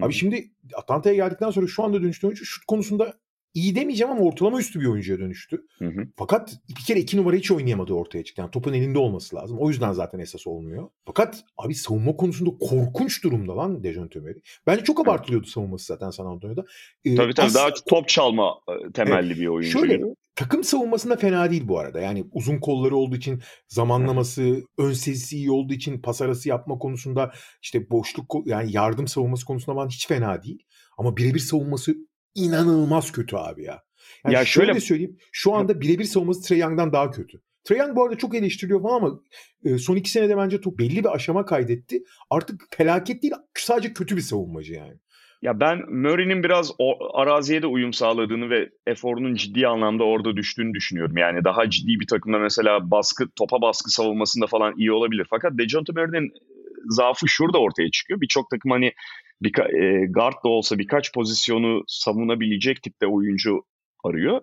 Abi şimdi Atlanta'ya geldikten sonra şu anda dönüştüğü oyuncu şut konusunda iyi demeyeceğim ama ortalama üstü bir oyuncuya dönüştü. Hı hı. Fakat bir kere iki numara hiç oynayamadı ortaya çıktı. Yani topun elinde olması lazım. O yüzden zaten esas olmuyor. Fakat abi savunma konusunda korkunç durumda lan Dejounte Murray. Bence çok abartılıyordu savunması zaten San Antonio'da. Ee, Tabii tabii as- daha top çalma e, temelli bir oyuncu. Şöyle takım savunmasında fena değil bu arada. Yani uzun kolları olduğu için zamanlaması, ön sezisi iyi olduğu için pas arası yapma konusunda işte boşluk yani yardım savunması konusunda falan hiç fena değil. Ama birebir savunması inanılmaz kötü abi ya. Yani Ya şöyle, şöyle- söyleyeyim. Şu anda birebir savunması Trae Young'dan daha kötü. Trae Young bu arada çok eleştiriliyor falan ama e, son iki senede bence çok belli bir aşama kaydetti. Artık felaket değil sadece kötü bir savunmacı yani. Ya ben Murray'nin biraz o, araziye de uyum sağladığını ve eforunun ciddi anlamda orada düştüğünü düşünüyorum. Yani daha ciddi bir takımda mesela baskı, topa baskı savunmasında falan iyi olabilir. Fakat Dejounte Murray'nin e, zaafı şurada ortaya çıkıyor. Birçok takım hani bir e, guard da olsa birkaç pozisyonu savunabilecek tipte oyuncu arıyor.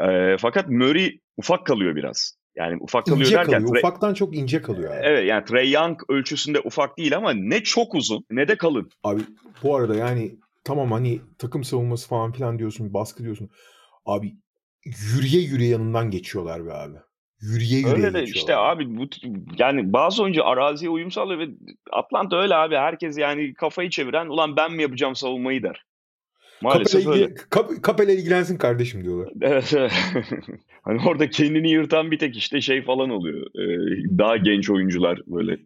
E, fakat Murray ufak kalıyor biraz. Yani ufak kalıyor İnce derken kalıyor. Ufaktan çok ince kalıyor abi. Evet yani Trey Young ölçüsünde ufak değil ama ne çok uzun ne de kalın. Abi bu arada yani tamam hani takım savunması falan filan diyorsun, baskı diyorsun. Abi yürüye yürüye yanından geçiyorlar be abi. Yürüye yürüye Öyle de işte abi bu yani bazı oyuncu araziye uyum sağlıyor ve Atlanta öyle abi herkes yani kafayı çeviren ulan ben mi yapacağım savunmayı der. Maalesef Kapel'e, öyle. Kap- Kapel'e ilgilensin kardeşim diyorlar. *laughs* Evet. evet. *laughs* hani orada kendini yırtan bir tek işte şey falan oluyor. Ee, daha genç oyuncular böyle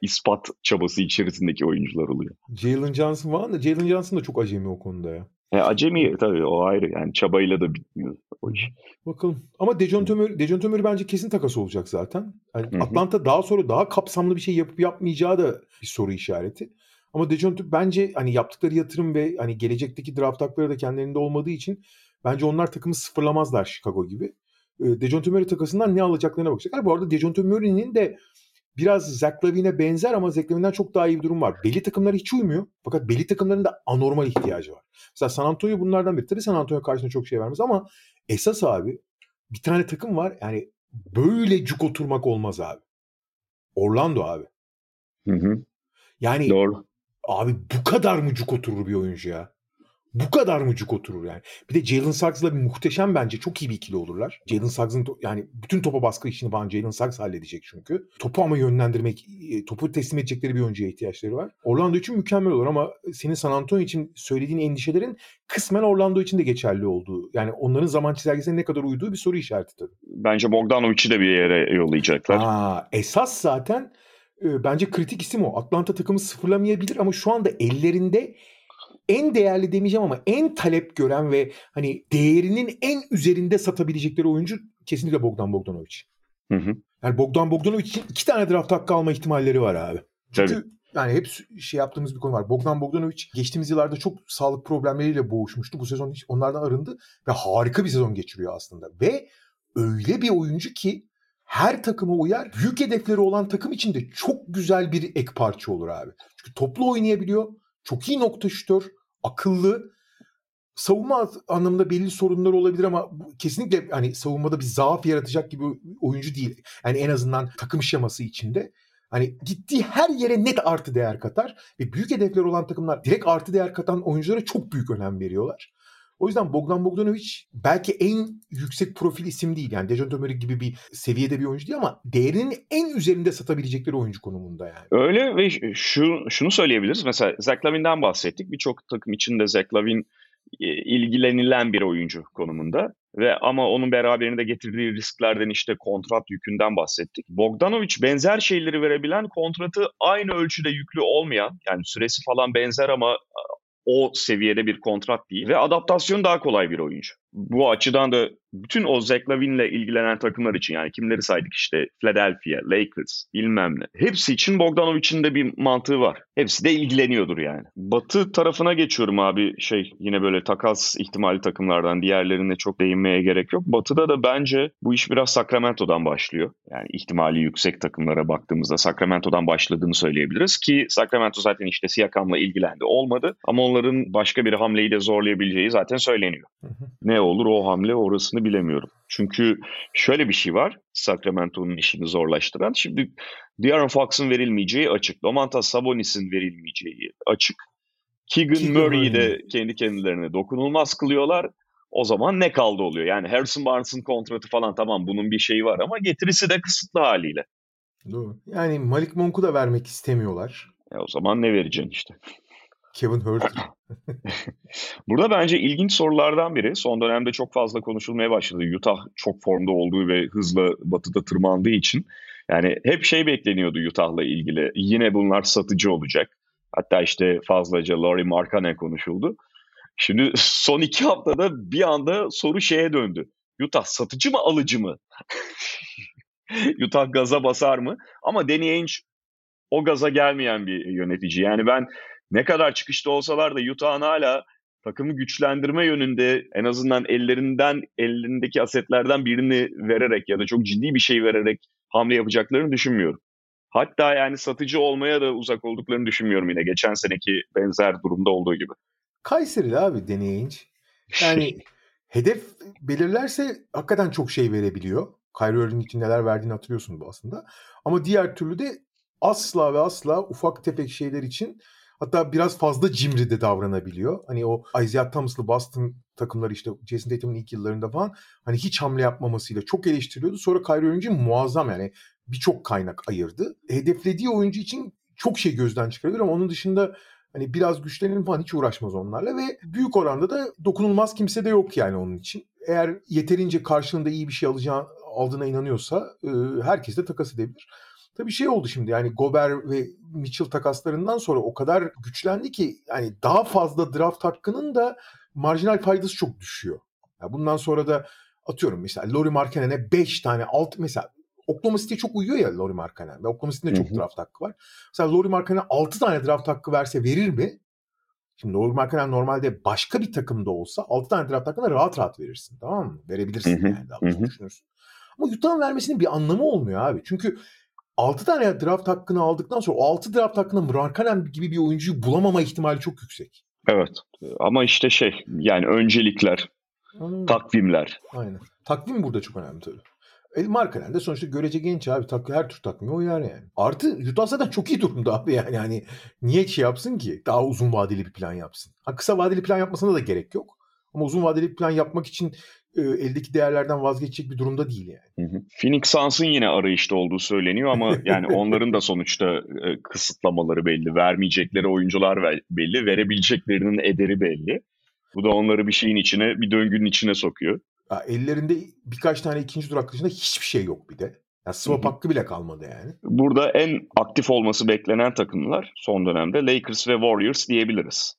ispat çabası içerisindeki oyuncular oluyor. Jalen Johnson falan da Jalen Johnson da çok acemi o konuda ya. E, acemi tabii o ayrı yani çabayla da bitmiyor o iş. Bakalım. Ama Murray, Dejounte Murray bence kesin takas olacak zaten. Yani. Atlanta daha sonra daha kapsamlı bir şey yapıp yapmayacağı da bir soru işareti. Ama Dejounte bence hani yaptıkları yatırım ve hani gelecekteki draft hakları da kendilerinde olmadığı için bence onlar takımı sıfırlamazlar Chicago gibi. Dejounte Murray takasından ne alacaklarına bakacaklar. Bu arada Dejounte Murray'nin de biraz Zach benzer ama Zach çok daha iyi bir durum var. Belli takımlara hiç uymuyor. Fakat belli takımların da anormal ihtiyacı var. Mesela San Antonio bunlardan biri. Tabii San Antonio karşısında çok şey vermez ama esas abi bir tane takım var. Yani böyle cuk oturmak olmaz abi. Orlando abi. Hı hı. Yani Doğru. abi bu kadar mı cuk oturur bir oyuncu ya? Bu kadar mı cuk oturur yani? Bir de Jalen Suggs'la bir muhteşem bence. Çok iyi bir ikili olurlar. Jalen Suggs'ın yani bütün topa baskı işini falan Jalen Suggs halledecek çünkü. Topu ama yönlendirmek, e, topu teslim edecekleri bir oyuncuya ihtiyaçları var. Orlando için mükemmel olur ama senin San Antonio için söylediğin endişelerin kısmen Orlando için de geçerli olduğu. Yani onların zaman çizelgesine ne kadar uyduğu bir soru işareti tabii. Bence Bogdanovic'i de bir yere yollayacaklar. Aa, esas zaten e, bence kritik isim o. Atlanta takımı sıfırlamayabilir ama şu anda ellerinde en değerli demeyeceğim ama en talep gören ve hani değerinin en üzerinde satabilecekleri oyuncu kesinlikle Bogdan Bogdanovic. Hı hı. Yani Bogdan Bogdanovic için iki tane draft hakkı alma ihtimalleri var abi. Çünkü Tabii. yani hep şey yaptığımız bir konu var. Bogdan Bogdanovic geçtiğimiz yıllarda çok sağlık problemleriyle boğuşmuştu. Bu sezon onlardan arındı ve harika bir sezon geçiriyor aslında. Ve öyle bir oyuncu ki her takıma uyar. Büyük hedefleri olan takım için de çok güzel bir ek parça olur abi. Çünkü toplu oynayabiliyor. Çok iyi nokta şütör. Akıllı. Savunma anlamında belli sorunlar olabilir ama kesinlikle hani savunmada bir zaaf yaratacak gibi oyuncu değil. Yani en azından takım şeması içinde. Hani gittiği her yere net artı değer katar ve büyük hedefler olan takımlar direkt artı değer katan oyunculara çok büyük önem veriyorlar. O yüzden Bogdan Bogdanovic belki en yüksek profil isim değil. Yani Dejounte Murray gibi bir seviyede bir oyuncu değil ama değerinin en üzerinde satabilecekleri oyuncu konumunda yani. Öyle ve şu şunu söyleyebiliriz. Mesela Zach Lavine'den bahsettik. Birçok takım içinde Zach Lavine e, ilgilenilen bir oyuncu konumunda. Ve ama onun beraberinde getirdiği risklerden işte kontrat yükünden bahsettik. Bogdanovic benzer şeyleri verebilen kontratı aynı ölçüde yüklü olmayan yani süresi falan benzer ama o seviyede bir kontrat değil ve adaptasyon daha kolay bir oyuncu. Bu açıdan da bütün o Zach Lavine'le ilgilenen takımlar için yani kimleri saydık işte Philadelphia, Lakers bilmem ne. Hepsi için Bogdanovic'in de bir mantığı var. Hepsi de ilgileniyordur yani. Batı tarafına geçiyorum abi şey yine böyle takas ihtimali takımlardan diğerlerine çok değinmeye gerek yok. Batı'da da bence bu iş biraz Sacramento'dan başlıyor. Yani ihtimali yüksek takımlara baktığımızda Sacramento'dan başladığını söyleyebiliriz ki Sacramento zaten işte Siakam'la ilgilendi olmadı ama onların başka bir hamleyi de zorlayabileceği zaten söyleniyor. Hı hı. Ne olur o hamle orasını bilemiyorum. Çünkü şöyle bir şey var Sacramento'nun işini zorlaştıran. Şimdi De'Aaron Fox'un verilmeyeceği açık. Domantas Sabonis'in verilmeyeceği açık. Keegan, Keegan Murray'i de kendi kendilerine dokunulmaz kılıyorlar. O zaman ne kaldı oluyor? Yani Harrison Barnes'ın kontratı falan tamam bunun bir şeyi var ama getirisi de kısıtlı haliyle. Doğru. Yani Malik Monk'u da vermek istemiyorlar. E o zaman ne vereceksin işte? Kevin Hurt. *laughs* Burada bence ilginç sorulardan biri. Son dönemde çok fazla konuşulmaya başladı. Utah çok formda olduğu ve hızla batıda tırmandığı için. Yani hep şey bekleniyordu Utah'la ilgili. Yine bunlar satıcı olacak. Hatta işte fazlaca Laurie Markkanen konuşuldu. Şimdi *laughs* son iki haftada bir anda soru şeye döndü. Utah satıcı mı alıcı mı? *laughs* Utah gaza basar mı? Ama Danny Ainge o gaza gelmeyen bir yönetici. Yani ben ne kadar çıkışta olsalar da Utah'ın hala takımı güçlendirme yönünde en azından ellerinden ellerindeki asetlerden birini vererek ya da çok ciddi bir şey vererek hamle yapacaklarını düşünmüyorum. Hatta yani satıcı olmaya da uzak olduklarını düşünmüyorum yine geçen seneki benzer durumda olduğu gibi. Kayseri'li abi Danny Ainge. Yani *laughs* hedef belirlerse hakikaten çok şey verebiliyor. Kyrie Irving için neler verdiğini hatırlıyorsun bu aslında. Ama diğer türlü de asla ve asla ufak tefek şeyler için hatta biraz fazla cimri de davranabiliyor. Hani o Isaiah Thomas'lı Boston takımları işte Jason Tatum'un ilk yıllarında falan hani hiç hamle yapmamasıyla çok eleştiriliyordu. Sonra Kyrie Irving'in muazzam yani birçok kaynak ayırdı. Hedeflediği oyuncu için çok şey gözden çıkarabilir ama onun dışında hani biraz güçlenelim falan hiç uğraşmaz onlarla ve büyük oranda da dokunulmaz kimse de yok yani onun için. Eğer yeterince karşılığında iyi bir şey alacağı, aldığına inanıyorsa herkes de takas edebilir. Tabii şey oldu şimdi yani Gober ve Mitchell takaslarından sonra o kadar güçlendi ki yani daha fazla draft hakkının da marjinal faydası çok düşüyor. Yani bundan sonra da atıyorum mesela Laurie Markkanen'e 5 tane alt mesela Oklahoma City'ye çok uyuyor ya Laurie Markkanen ve Oklahoma City'nin de çok draft hakkı var. Mesela Laurie Markkanen 6 tane draft hakkı verse verir mi? Şimdi Laurie Markkanen normalde başka bir takımda olsa 6 tane draft hakkını rahat rahat verirsin tamam mı? Verebilirsin Hı hı, yani daha hı hı. düşünürsün. Ama Utah'ın vermesinin bir anlamı olmuyor abi. Çünkü 6 tane draft hakkını aldıktan sonra o 6 draft hakkında Markkanen gibi bir oyuncuyu bulamama ihtimali çok yüksek. Evet. Ama işte şey yani öncelikler, Anladın takvimler. Aynen. Takvim burada çok önemli tabii. E, Markkanen de sonuçta görece genç abi. Tak, her tür takvime uyar yani. Artı Utah zaten çok iyi durumda abi yani. yani niye şey yapsın ki? Daha uzun vadeli bir plan yapsın. Ha, kısa vadeli plan yapmasına da gerek yok. Ama uzun vadeli plan yapmak için e, eldeki değerlerden vazgeçecek bir durumda değil yani. Hı hı. Phoenix Suns'ın yine arayışta olduğu söyleniyor ama *laughs* yani onların da sonuçta e, kısıtlamaları belli. Vermeyecekleri oyuncular belli. Verebileceklerinin ederi belli. Bu da onları bir şeyin içine, bir döngünün içine sokuyor. Ya, ellerinde birkaç tane ikinci tur hakkı dışında hiçbir şey yok bir de. Ya, swap hakkı bile kalmadı yani. Burada en aktif olması beklenen takımlar son dönemde Lakers ve Warriors diyebiliriz.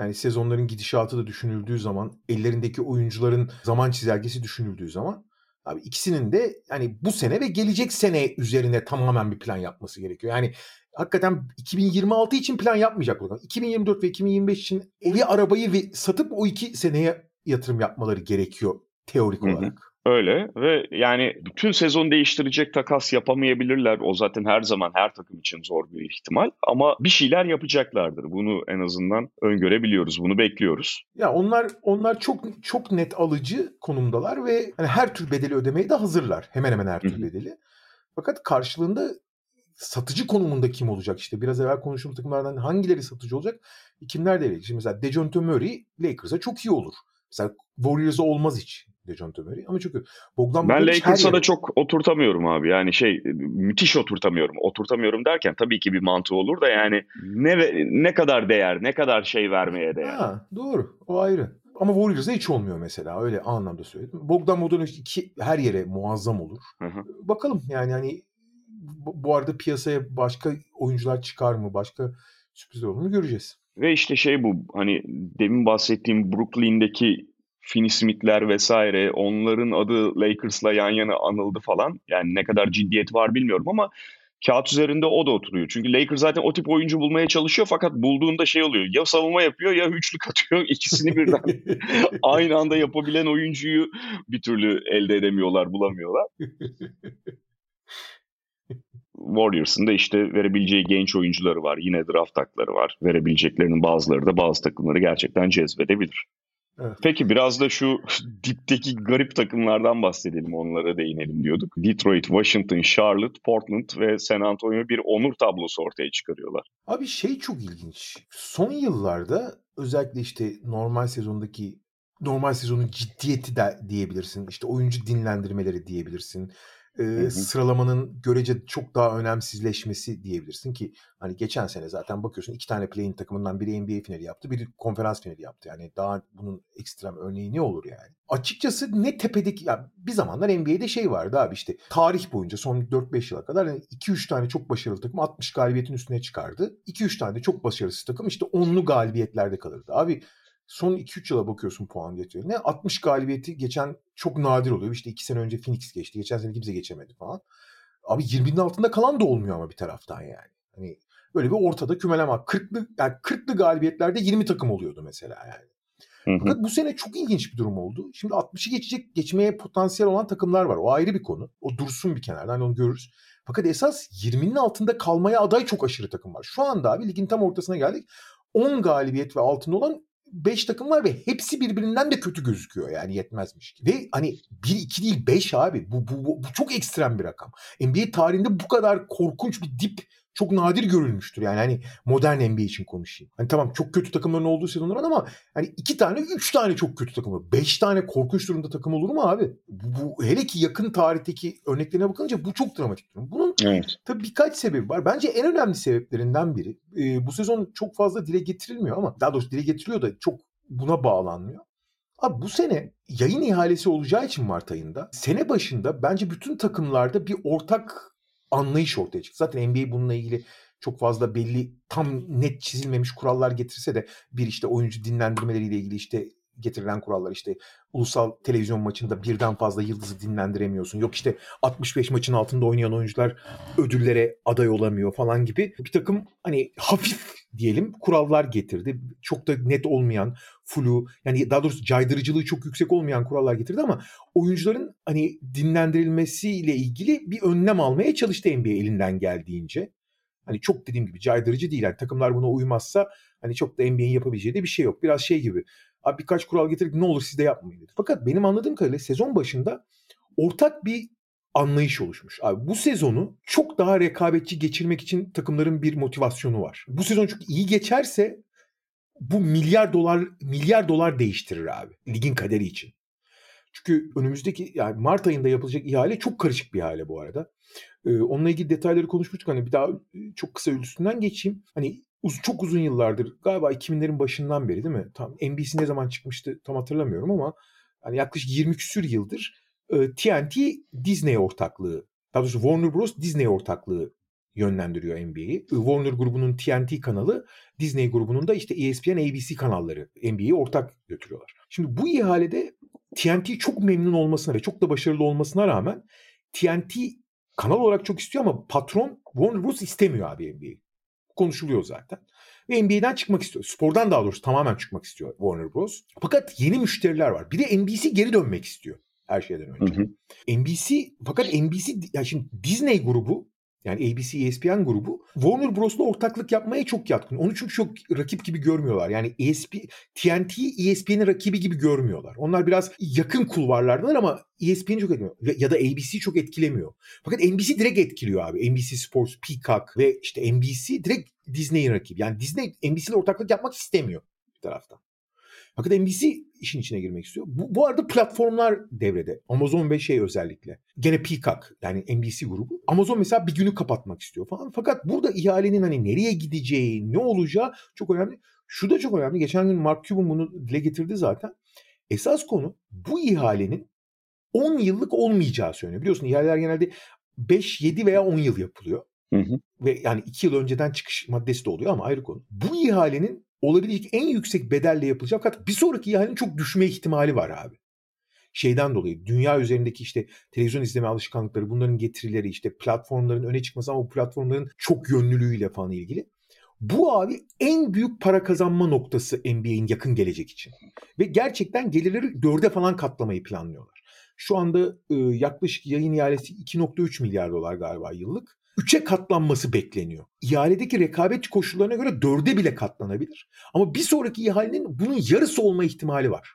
Yani sezonların gidişatı da düşünüldüğü zaman, ellerindeki oyuncuların zaman çizelgesi düşünüldüğü zaman abi ikisinin de yani bu sene ve gelecek sene üzerine tamamen bir plan yapması gerekiyor. Yani hakikaten 2026 için plan yapmayacak buradan. 2024 ve 2025 için evi arabayı ve satıp o iki seneye yatırım yapmaları gerekiyor teorik Hı hı. Öyle ve yani bütün sezon değiştirecek takas yapamayabilirler. O zaten her zaman her takım için zor bir ihtimal. Ama bir şeyler yapacaklardır. Bunu en azından öngörebiliyoruz. Bunu bekliyoruz. Ya onlar onlar çok çok net alıcı konumdalar ve hani her tür bedeli ödemeye de hazırlar. Hemen hemen her tür bedeli. Fakat karşılığında satıcı konumunda kim olacak işte biraz evvel konuştuğumuz takımlardan hangileri satıcı olacak kimler devreye Şimdi mesela Dejounte Murray Lakers'a çok iyi olur. Mesela Warriors'a olmaz hiç Dejounte Murray ama çok iyi. Bogdan Ben her Lakers'a yere- da çok oturtamıyorum abi. Yani şey müthiş oturtamıyorum. Oturtamıyorum derken tabii ki bir mantığı olur da yani ne ne kadar değer, ne kadar şey vermeye değer. Ha, doğru. O ayrı. Ama Warriors'a hiç olmuyor mesela. Öyle anlamda söyledim. Bogdan Bogdanovic iki her yere muazzam olur. Hı hı. Bakalım yani hani bu arada piyasaya başka oyuncular çıkar mı? Başka sürprizler olur mu göreceğiz. Ve işte şey bu hani demin bahsettiğim Brooklyn'deki Finney Smith'ler vesaire onların adı Lakers'la yan yana anıldı falan. Yani ne kadar ciddiyet var bilmiyorum ama kağıt üzerinde o da oturuyor. Çünkü Lakers zaten o tip oyuncu bulmaya çalışıyor fakat bulduğunda şey oluyor. Ya savunma yapıyor ya üçlük atıyor. *laughs* İkisini birden *laughs* aynı anda yapabilen oyuncuyu bir türlü elde edemiyorlar, bulamıyorlar. Warriors'ın da işte verebileceği genç oyuncuları var. Yine draft hakları var. Verebileceklerinin bazıları da bazı takımları gerçekten cezbedebilir. Evet. Peki biraz da şu *laughs* dipteki garip takımlardan bahsedelim, onlara değinelim diyorduk. Detroit, Washington, Charlotte, Portland ve San Antonio bir onur tablosu ortaya çıkarıyorlar. Abi şey çok ilginç. Son yıllarda özellikle işte normal sezondaki normal sezonun ciddiyeti de diyebilirsin. İşte oyuncu dinlendirmeleri diyebilirsin. Hı. sıralamanın görece çok daha önemsizleşmesi diyebilirsin ki hani geçen sene zaten bakıyorsun iki tane play'in takımından biri NBA finali yaptı, biri konferans finali yaptı. Yani daha bunun ekstrem örneği ne olur yani? Açıkçası ne tepedeki ya bir zamanlar NBA'de şey vardı abi işte tarih boyunca son 4-5 yıla kadar yani 2-3 tane çok başarılı takım 60 galibiyetin üstüne çıkardı. 2-3 tane de çok başarısız takım işte 10'lu galibiyetlerde kalırdı. Abi son 2-3 yıla bakıyorsun puan getirine. 60 galibiyeti geçen çok nadir oluyor. İşte 2 sene önce Phoenix geçti. Geçen sene kimse geçemedi falan. Abi 20'nin altında kalan da olmuyor ama bir taraftan yani. Hani böyle bir ortada kümeleme. 40'lı yani 40'lı galibiyetlerde 20 takım oluyordu mesela yani. Hı hı. Fakat bu sene çok ilginç bir durum oldu. Şimdi 60'ı geçecek, geçmeye potansiyel olan takımlar var. O ayrı bir konu. O dursun bir kenarda. Hani onu görürüz. Fakat esas 20'nin altında kalmaya aday çok aşırı takım var. Şu anda abi ligin tam ortasına geldik. 10 galibiyet ve altında olan 5 takım var ve hepsi birbirinden de kötü gözüküyor yani yetmezmiş gibi. Ve hani 1-2 değil 5 abi. Bu, bu, bu, bu çok ekstrem bir rakam. NBA tarihinde bu kadar korkunç bir dip çok nadir görülmüştür. Yani hani modern NBA için konuşayım. Hani tamam çok kötü takımların olduğu sezonlar ama hani iki tane, üç tane çok kötü takım var. Beş tane korkunç durumda takım olur mu abi? Bu, bu hele ki yakın tarihteki örneklerine bakınca bu çok dramatik durum. Bunun Evet. Tabii birkaç sebebi var. Bence en önemli sebeplerinden biri. e, bu sezon çok fazla dile getirilmiyor ama daha doğrusu dile getiriliyor da çok buna bağlanmıyor. Abi bu sene yayın ihalesi olacağı için Mart ayında sene başında bence bütün takımlarda bir ortak anlayış ortaya çıktı. Zaten NBA bununla ilgili çok fazla belli tam net çizilmemiş kurallar getirse de bir işte oyuncu dinlendirmeleriyle ilgili işte getirilen kurallar işte ulusal televizyon maçında birden fazla yıldızı dinlendiremiyorsun. Yok işte 65 maçın altında oynayan oyuncular ödüllere aday olamıyor falan gibi bir takım hani hafif diyelim kurallar getirdi. Çok da net olmayan, flu yani daha doğrusu caydırıcılığı çok yüksek olmayan kurallar getirdi ama oyuncuların hani dinlendirilmesiyle ilgili bir önlem almaya çalıştı NBA elinden geldiğince. Hani çok dediğim gibi caydırıcı değil. Yani takımlar buna uymazsa hani çok da NBA'in yapabileceği de bir şey yok. Biraz şey gibi. Abi birkaç kural getirdik ne olur siz de yapmayın dedi. Fakat benim anladığım kadarıyla sezon başında ortak bir anlayış oluşmuş. Abi bu sezonu çok daha rekabetçi geçirmek için takımların bir motivasyonu var. Bu sezon çok iyi geçerse bu milyar dolar milyar dolar değiştirir abi ligin kaderi için. Çünkü önümüzdeki yani Mart ayında yapılacak ihale çok karışık bir ihale bu arada. Ee, onunla ilgili detayları konuşmuştuk. Hani bir daha çok kısa üstünden geçeyim. Hani uz, çok uzun yıllardır galiba 2000'lerin başından beri değil mi? Tam NBC ne zaman çıkmıştı tam hatırlamıyorum ama hani yaklaşık 20 küsür yıldır TNT Disney ortaklığı daha doğrusu Warner Bros. Disney ortaklığı yönlendiriyor NBA'yi. Warner grubunun TNT kanalı, Disney grubunun da işte ESPN, ABC kanalları NBA'yi ortak götürüyorlar. Şimdi bu ihalede TNT çok memnun olmasına ve çok da başarılı olmasına rağmen TNT kanal olarak çok istiyor ama patron Warner Bros. istemiyor abi NBA'yi. Konuşuluyor zaten. Ve NBA'den çıkmak istiyor. Spordan daha doğrusu tamamen çıkmak istiyor Warner Bros. Fakat yeni müşteriler var. Bir de NBC geri dönmek istiyor her şeyden önce. Hı hı. NBC fakat NBC yani şimdi Disney grubu yani ABC ESPN grubu Warner Bros'la ortaklık yapmaya çok yatkın. Onu çünkü çok rakip gibi görmüyorlar. Yani ESP, TNT ESPN'in rakibi gibi görmüyorlar. Onlar biraz yakın kulvarlardalar ama ESPN'i çok etkilemiyor. Ya da ABC çok etkilemiyor. Fakat NBC direkt etkiliyor abi. NBC Sports, Peacock ve işte NBC direkt Disney'in rakibi. Yani Disney NBC ile ortaklık yapmak istemiyor bir taraftan. Fakat NBC işin içine girmek istiyor. Bu, bu arada platformlar devrede. Amazon ve şey özellikle. Gene Peacock yani NBC grubu. Amazon mesela bir günü kapatmak istiyor falan. Fakat burada ihalenin hani nereye gideceği, ne olacağı çok önemli. Şu da çok önemli. Geçen gün Mark Cuban bunu dile getirdi zaten. Esas konu bu ihalenin 10 yıllık olmayacağı söyleniyor. Biliyorsun ihaleler genelde 5, 7 veya 10 yıl yapılıyor. Hı hı. Ve yani 2 yıl önceden çıkış maddesi de oluyor ama ayrı konu. Bu ihalenin olabilecek en yüksek bedelle yapılacak fakat bir sonraki ihalenin çok düşme ihtimali var abi. Şeyden dolayı dünya üzerindeki işte televizyon izleme alışkanlıkları bunların getirileri işte platformların öne çıkması ama bu platformların çok yönlülüğüyle falan ilgili. Bu abi en büyük para kazanma noktası NBA'in yakın gelecek için. Ve gerçekten gelirleri dörde falan katlamayı planlıyorlar. Şu anda e, yaklaşık yayın ihalesi 2.3 milyar dolar galiba yıllık. 3'e katlanması bekleniyor. İhaledeki rekabet koşullarına göre 4'e bile katlanabilir. Ama bir sonraki ihalenin bunun yarısı olma ihtimali var.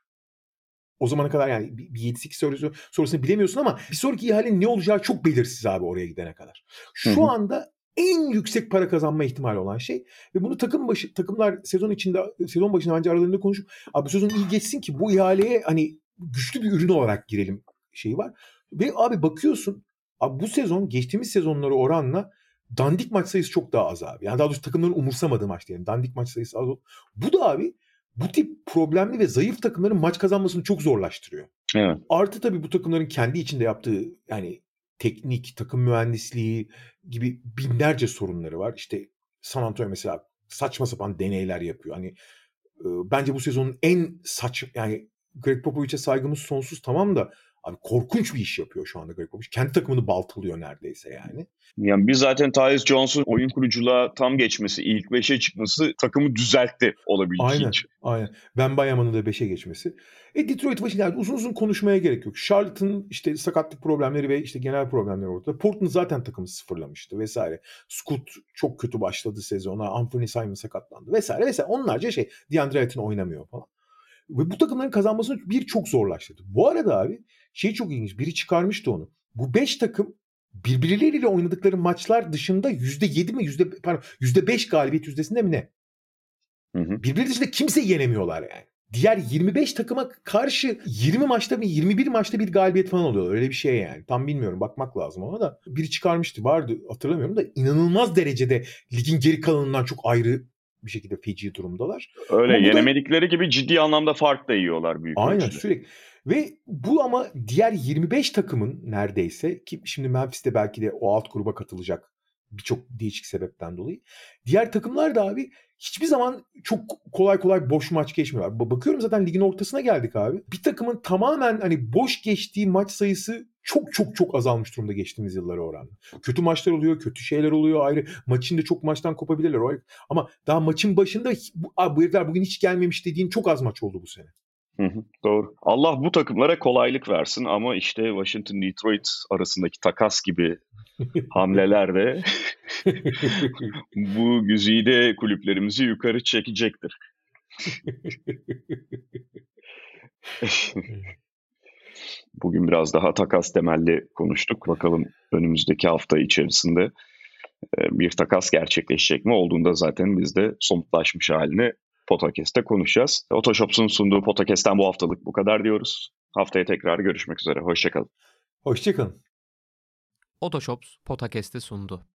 O zamana kadar yani bir 7-8 sorusu, sorusunu bilemiyorsun ama bir sonraki ihalenin ne olacağı çok belirsiz abi oraya gidene kadar. Şu Hı-hı. anda en yüksek para kazanma ihtimali olan şey ve bunu takım başı takımlar sezon içinde sezon başında bence aralarında konuşup abi sezon iyi geçsin ki bu ihaleye hani güçlü bir ürün olarak girelim şeyi var. Ve abi bakıyorsun Abi bu sezon geçtiğimiz sezonları oranla dandik maç sayısı çok daha az abi. Yani daha doğrusu takımların umursamadığı maç diyelim. Dandik maç sayısı az. Bu da abi bu tip problemli ve zayıf takımların maç kazanmasını çok zorlaştırıyor. Evet. Artı tabii bu takımların kendi içinde yaptığı yani teknik, takım mühendisliği gibi binlerce sorunları var. İşte San Antonio mesela saçma sapan deneyler yapıyor. Hani e, bence bu sezonun en saç yani Greg Popovich'e saygımız sonsuz tamam da Abi korkunç bir iş yapıyor şu anda Greg Popovich. Kendi takımını baltalıyor neredeyse yani. Yani biz zaten Tyus Jones'un oyun kuruculuğa tam geçmesi, ilk 5'e çıkması takımı düzeltti olabildiğince. Aynen, aynen. Ben Bayaman'ın da 5'e geçmesi. E Detroit Washington yani uzun uzun konuşmaya gerek yok. Charlotte'ın işte sakatlık problemleri ve işte genel problemleri ortada. Portland zaten takımı sıfırlamıştı vesaire. Scoot çok kötü başladı sezona. Anthony Simon sakatlandı vesaire vesaire. Onlarca şey. DeAndre Ayton oynamıyor falan. Ve bu takımların kazanmasını bir çok zorlaştırdı. Bu arada abi şey çok ilginç. Biri çıkarmıştı onu. Bu beş takım birbirleriyle oynadıkları maçlar dışında yüzde yedi mi yüzde pardon yüzde beş galibiyet yüzdesinde mi ne? Hı hı. Birbiri dışında kimse yenemiyorlar yani. Diğer 25 takıma karşı 20 maçta bir 21 maçta bir galibiyet falan oluyor. Öyle bir şey yani. Tam bilmiyorum bakmak lazım ama da biri çıkarmıştı vardı hatırlamıyorum da inanılmaz derecede ligin geri kalanından çok ayrı bir şekilde feci durumdalar. Öyle ama yenemedikleri da... gibi ciddi anlamda fark da yiyorlar büyük Aynen ölçüde. sürekli. Ve bu ama diğer 25 takımın neredeyse ki şimdi Memphis'te belki de o alt gruba katılacak birçok değişik sebepten dolayı. Diğer takımlar da abi hiçbir zaman çok kolay kolay boş maç geçmiyorlar. Bakıyorum zaten ligin ortasına geldik abi. Bir takımın tamamen hani boş geçtiği maç sayısı çok çok çok azalmış durumda geçtiğimiz yıllara oranla. Kötü maçlar oluyor, kötü şeyler oluyor ayrı. Maçın da çok maçtan kopabilirler. Ama daha maçın başında bu, bu herifler bugün hiç gelmemiş dediğin çok az maç oldu bu sene. Hı hı, doğru. Allah bu takımlara kolaylık versin ama işte Washington Detroit arasındaki takas gibi *laughs* hamleler de bu güzide kulüplerimizi yukarı çekecektir. *laughs* Bugün biraz daha takas temelli konuştuk. Bakalım önümüzdeki hafta içerisinde e, bir takas gerçekleşecek mi? Olduğunda zaten biz de somutlaşmış halini Podcast'te konuşacağız. Otoshops'un sunduğu Podcast'ten bu haftalık bu kadar diyoruz. Haftaya tekrar görüşmek üzere. Hoşçakalın. Hoşçakalın. Otoshops Podcast'te sundu.